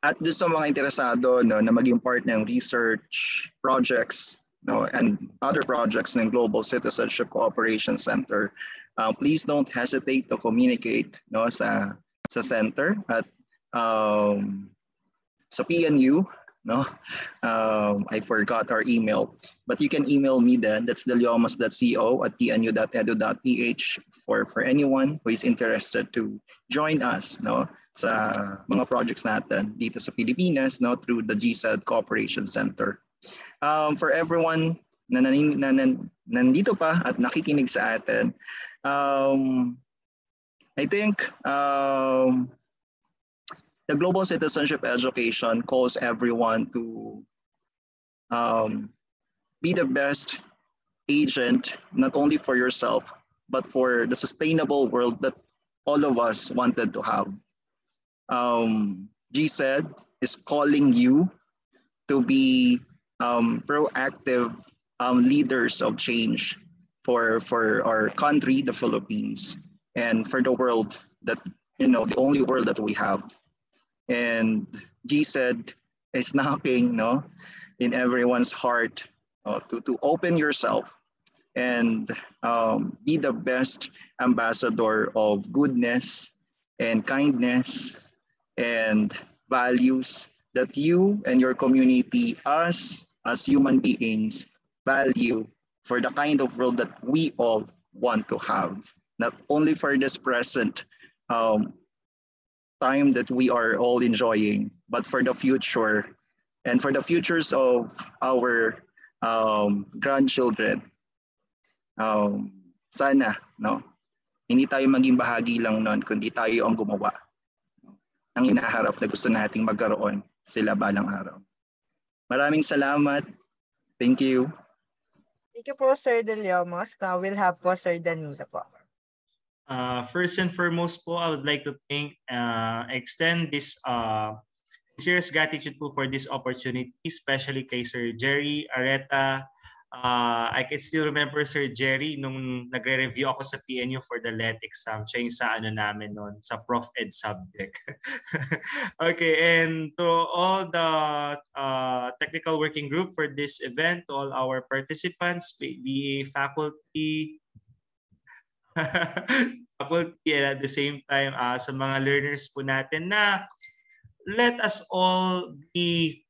S7: at doon sa mga interesado no, na maging part ng research projects no, and other projects ng Global Citizenship Cooperation Center, uh, please don't hesitate to communicate no, sa, sa center at um, sa PNU no? Um, i forgot our email but you can email me then. That's deliomas.co at pnu.edu.ph for for anyone who is interested to join us no? Sa mga projects natin dito sa Pilipinas no? Through the GSED Cooperation Center. Um, for everyone na, nanin, na, na nandito pa at nakikinig sa atin um, I think um, the global citizenship education calls everyone to um, be the best agent, not only for yourself, but for the sustainable world that all of us wanted to have. Um, GSED is calling you to be um, proactive um, leaders of change for, for our country, the Philippines, and for the world that, you know, the only world that we have and GSED is knocking no, in everyone's heart uh, to, to open yourself and um, be the best ambassador of goodness and kindness and values that you and your community, us as human beings, value for the kind of world that we all want to have, not only for this present um, time that we are all enjoying, but for the future and for the futures of our um, grandchildren. Um, sana, no? Hindi tayo maging bahagi lang nun, kundi tayo ang gumawa ng inaharap na gusto nating magkaroon sila balang araw. Maraming salamat. Thank you.
S4: Thank you po, Sir De Leomos. Now we'll have po Sir Danilo po.
S6: Uh, first and foremost po, I would like to thank, uh, extend this uh, serious gratitude po for this opportunity, especially kay Sir Jerry Areta. Uh, I can still remember Sir Jerry nung nagre-review ako sa PNU for the LET exam. Siya yung sa ano namin noon, sa Prof Ed subject. okay, and to all the uh, technical working group for this event, to all our participants, be faculty, faculty and at the same time uh, sa mga learners po natin na let us all be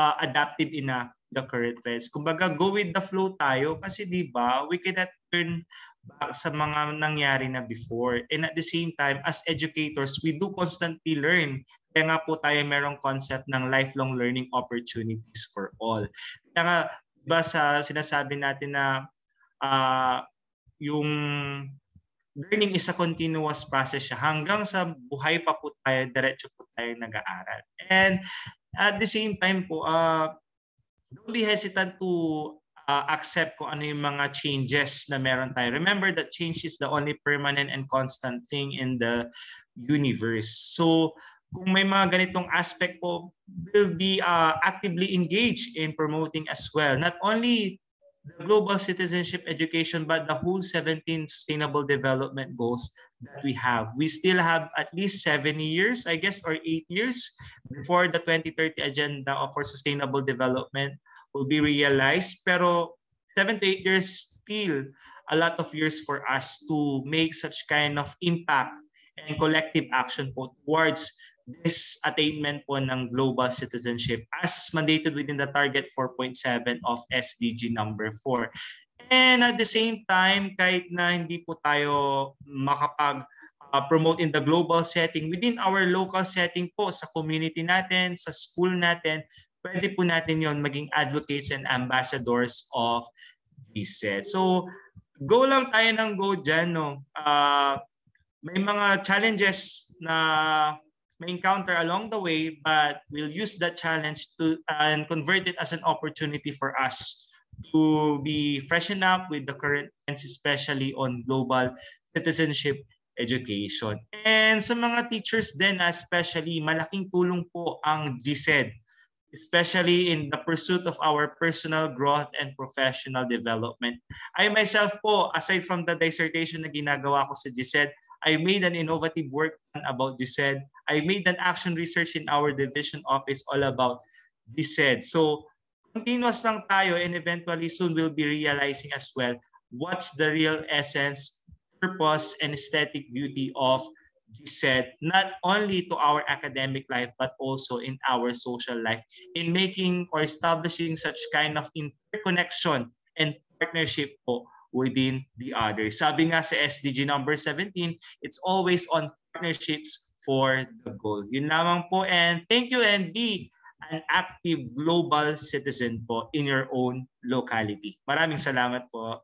S6: uh, adaptive enough the current trends. Kumbaga, go with the flow tayo kasi di ba we cannot turn back sa mga nangyari na before. And at the same time, as educators, we do constantly learn. Kaya nga po tayo merong concept ng lifelong learning opportunities for all. Kaya nga, ba sa sinasabi natin na uh, yung learning is a continuous process siya. Hanggang sa buhay pa po tayo, diretso po tayo nag-aaral. And at the same time po, uh, don't be hesitant to uh, accept kung ano yung mga changes na meron tayo. Remember that change is the only permanent and constant thing in the universe. So, kung may mga ganitong aspect po, will be uh, actively engaged in promoting as well. Not only the global citizenship education, but the whole 17 sustainable development goals that we have. We still have at least seven years, I guess, or eight years before the 2030 agenda for sustainable development will be realized. Pero seven to eight years still a lot of years for us to make such kind of impact and collective action towards this attainment po ng global citizenship as mandated within the target 4.7 of SDG number 4. And at the same time, kahit na hindi po tayo makapag uh, promote in the global setting, within our local setting po sa community natin, sa school natin, pwede po natin yon maging advocates and ambassadors of GSET. So, go lang tayo ng go dyan. No? Uh, may mga challenges na may encounter along the way, but we'll use that challenge to and convert it as an opportunity for us to be freshen up with the current trends, especially on global citizenship education. And sa mga teachers din, especially, malaking tulong po ang GSED, especially in the pursuit of our personal growth and professional development. I myself po, aside from the dissertation na ginagawa ko sa GSED, I made an innovative work about DSED. I made an action research in our division office all about DSED. So continuous lang tayo and eventually soon we'll be realizing as well what's the real essence, purpose, and aesthetic beauty of DSED, not only to our academic life, but also in our social life, in making or establishing such kind of interconnection and partnership po within the other. Sabi nga sa SDG number 17, it's always on partnerships for the goal. Yun lamang po and thank you and be an active global citizen po in your own locality. Maraming salamat po.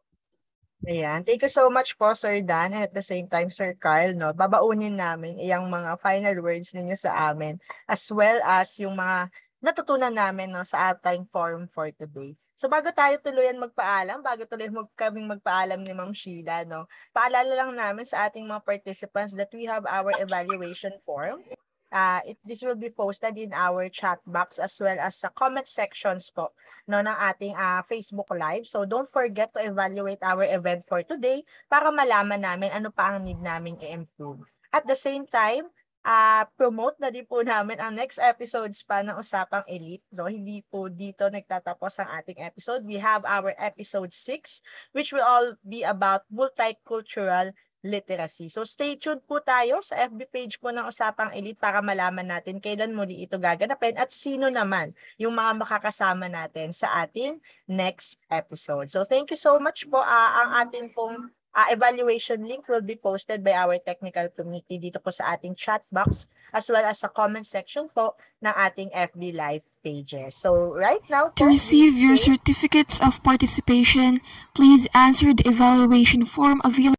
S4: Ayan. Thank you so much po, Sir Dan. And at the same time, Sir Carl, no, babaunin namin yung mga final words ninyo sa amin as well as yung mga natutunan namin no, sa ating forum for today. So bago tayo tuluyan magpaalam, bago tuloy mag kaming magpaalam ni Ma'am Sheila, no, paalala lang namin sa ating mga participants that we have our evaluation form. Uh, it, this will be posted in our chat box as well as sa comment sections po no, ng ating uh, Facebook Live. So don't forget to evaluate our event for today para malaman namin ano pa ang need namin i-improve. At the same time, uh, promote na din po namin ang next episodes pa ng Usapang Elite. No? Hindi po dito nagtatapos ang ating episode. We have our episode 6 which will all be about multicultural literacy. So stay tuned po tayo sa FB page po ng Usapang Elite para malaman natin kailan muli ito gaganapin at sino naman yung mga makakasama natin sa ating next episode. So thank you so much po. Uh, ang ating pong uh, evaluation link will be posted by our technical committee dito po sa ating chat box as well as sa comment section po ng ating FB Live pages. So right now
S1: To receive your certificates of participation, please answer the evaluation form available.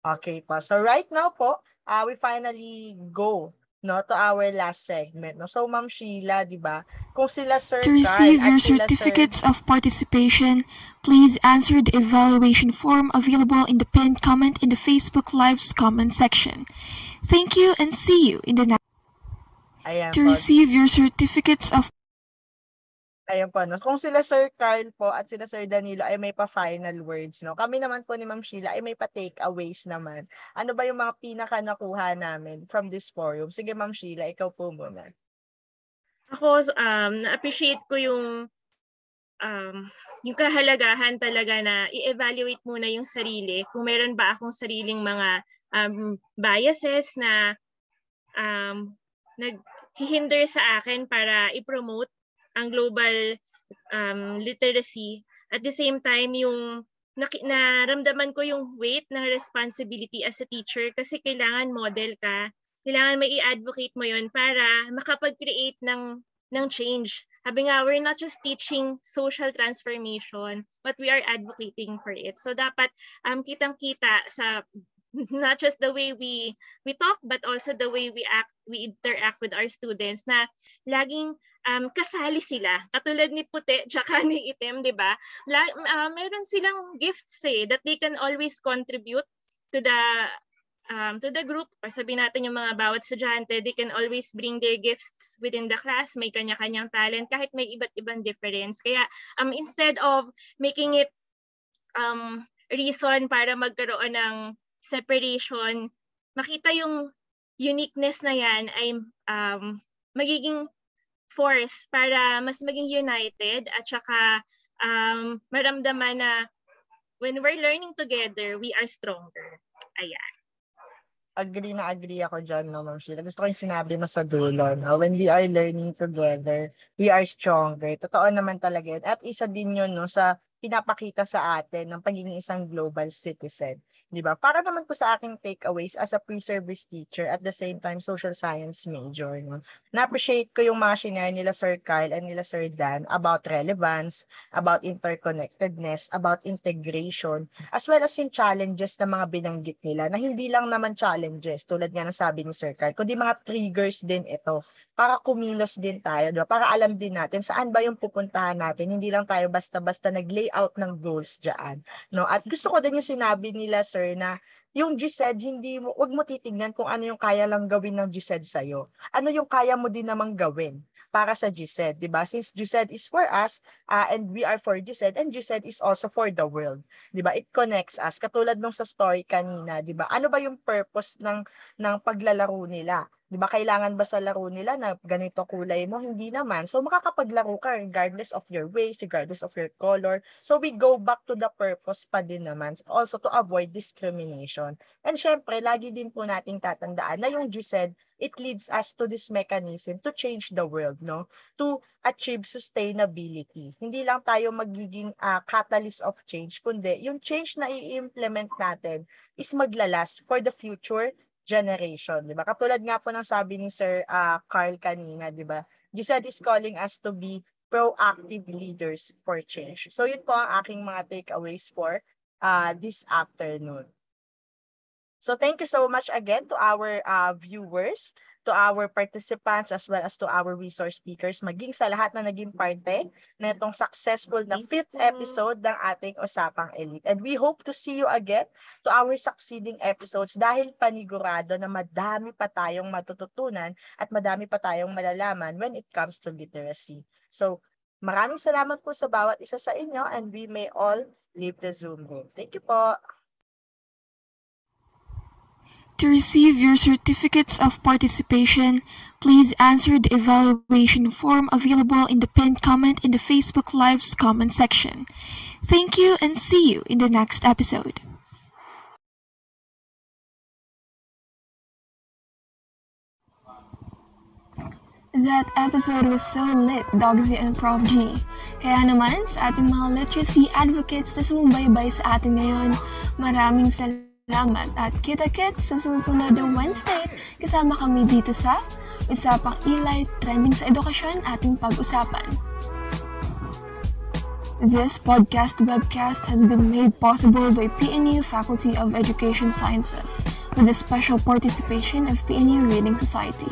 S4: Okay po. So right now po, uh, we finally go no to our last segment no? So ma'am Sheila di ba? Kung sila sir
S1: To receive
S4: Carl
S1: your certificates of participation, please answer the evaluation form available in the pinned comment in the Facebook Live's comment section. Thank you and see you in the next To receive your certificates of
S4: Ayan po, no? Kung sila Sir Carl po at sila Sir Danilo ay may pa-final words, no? Kami naman po ni Ma'am Sheila ay may pa-takeaways naman. Ano ba yung mga pinaka nakuha namin from this forum? Sige, Ma'am Sheila, ikaw po muna.
S5: Ako, um, na-appreciate ko yung um, yung kahalagahan talaga na i-evaluate muna yung sarili. Kung meron ba akong sariling mga um, biases na um, naghihinder sa akin para i-promote ang global um, literacy. At the same time, yung naramdaman ko yung weight ng responsibility as a teacher kasi kailangan model ka. Kailangan may i-advocate mo yon para makapag-create ng, ng change. Sabi nga, we're not just teaching social transformation, but we are advocating for it. So dapat um, kitang-kita sa not just the way we we talk but also the way we act we interact with our students na laging um, kasali sila. Katulad ni puti tsaka ni itim di ba? La, uh, meron silang gifts eh that they can always contribute to the um, to the group. Or sabihin natin yung mga bawat estudyante they can always bring their gifts within the class. May kanya-kanyang talent kahit may iba't ibang difference. Kaya um instead of making it um reason para magkaroon ng separation, makita yung uniqueness na yan ay um, magiging force para mas maging united at saka um, maramdaman na when we're learning together, we are stronger. Ayan.
S4: Agree na agree ako dyan, no, Ma'am Sheila. Gusto ko yung sinabi mo sa dulo, no? When we are learning together, we are stronger. Totoo naman talaga yun. At isa din yun, no, sa pinapakita sa atin ng pagiging isang global citizen. Di ba? Para naman po sa aking takeaways as a pre-service teacher at the same time social science major. No? Na-appreciate ko yung mga shinare nila Sir Kyle and nila Sir Dan about relevance, about interconnectedness, about integration, as well as yung challenges na mga binanggit nila na hindi lang naman challenges tulad nga ng sabi ni Sir Kyle, kundi mga triggers din ito para kumilos din tayo, diba? para alam din natin saan ba yung pupuntahan natin. Hindi lang tayo basta-basta nag-lay out ng goals dyan. No? At gusto ko din yung sinabi nila, sir, na yung GSED, hindi mo, wag mo titignan kung ano yung kaya lang gawin ng GSED sa'yo. Ano yung kaya mo din namang gawin para sa GSED, di ba? Since GSED is for us, uh, and we are for GSED, and GSED is also for the world. Di ba? It connects us. Katulad nung sa story kanina, di ba? Ano ba yung purpose ng, ng paglalaro nila? Di ba, kailangan ba sa laro nila na ganito kulay mo? Hindi naman. So, makakapaglaro ka regardless of your race, regardless of your color. So, we go back to the purpose pa din naman. Also, to avoid discrimination. And syempre, lagi din po nating tatandaan na yung GSED, it leads us to this mechanism to change the world, no? To achieve sustainability. Hindi lang tayo magiging uh, catalyst of change, kundi yung change na i-implement natin is maglalas for the future generation, 'di ba? Katulad nga po ng sabi ni Sir uh, Carl kanina, 'di ba? GSED is calling us to be proactive leaders for change. So yun po ang aking mga takeaways for uh, this afternoon. So thank you so much again to our uh, viewers, to our participants, as well as to our resource speakers, maging sa lahat na naging parte na itong successful na fifth episode ng ating Usapang Elite. And we hope to see you again to our succeeding episodes dahil panigurado na madami pa tayong matututunan at madami pa tayong malalaman when it comes to literacy. So maraming salamat po sa bawat isa sa inyo and we may all leave the Zoom room. Thank you po.
S1: To receive your certificates of participation, please answer the evaluation form available in the pinned comment in the Facebook Live's comment section. Thank you and see you in the next episode. That episode was so lit, Dogsy and Prof G. Kaya naman, sa ating mga literacy advocates na sumubaybay sa atin ngayon, maraming salamat at kita-kits sa susunod na Wednesday kasama kami dito sa Usapang Elite Trending sa Edukasyon ating pag-usapan. This podcast webcast has been made possible by PNU Faculty of Education Sciences with the special participation of PNU Reading Society.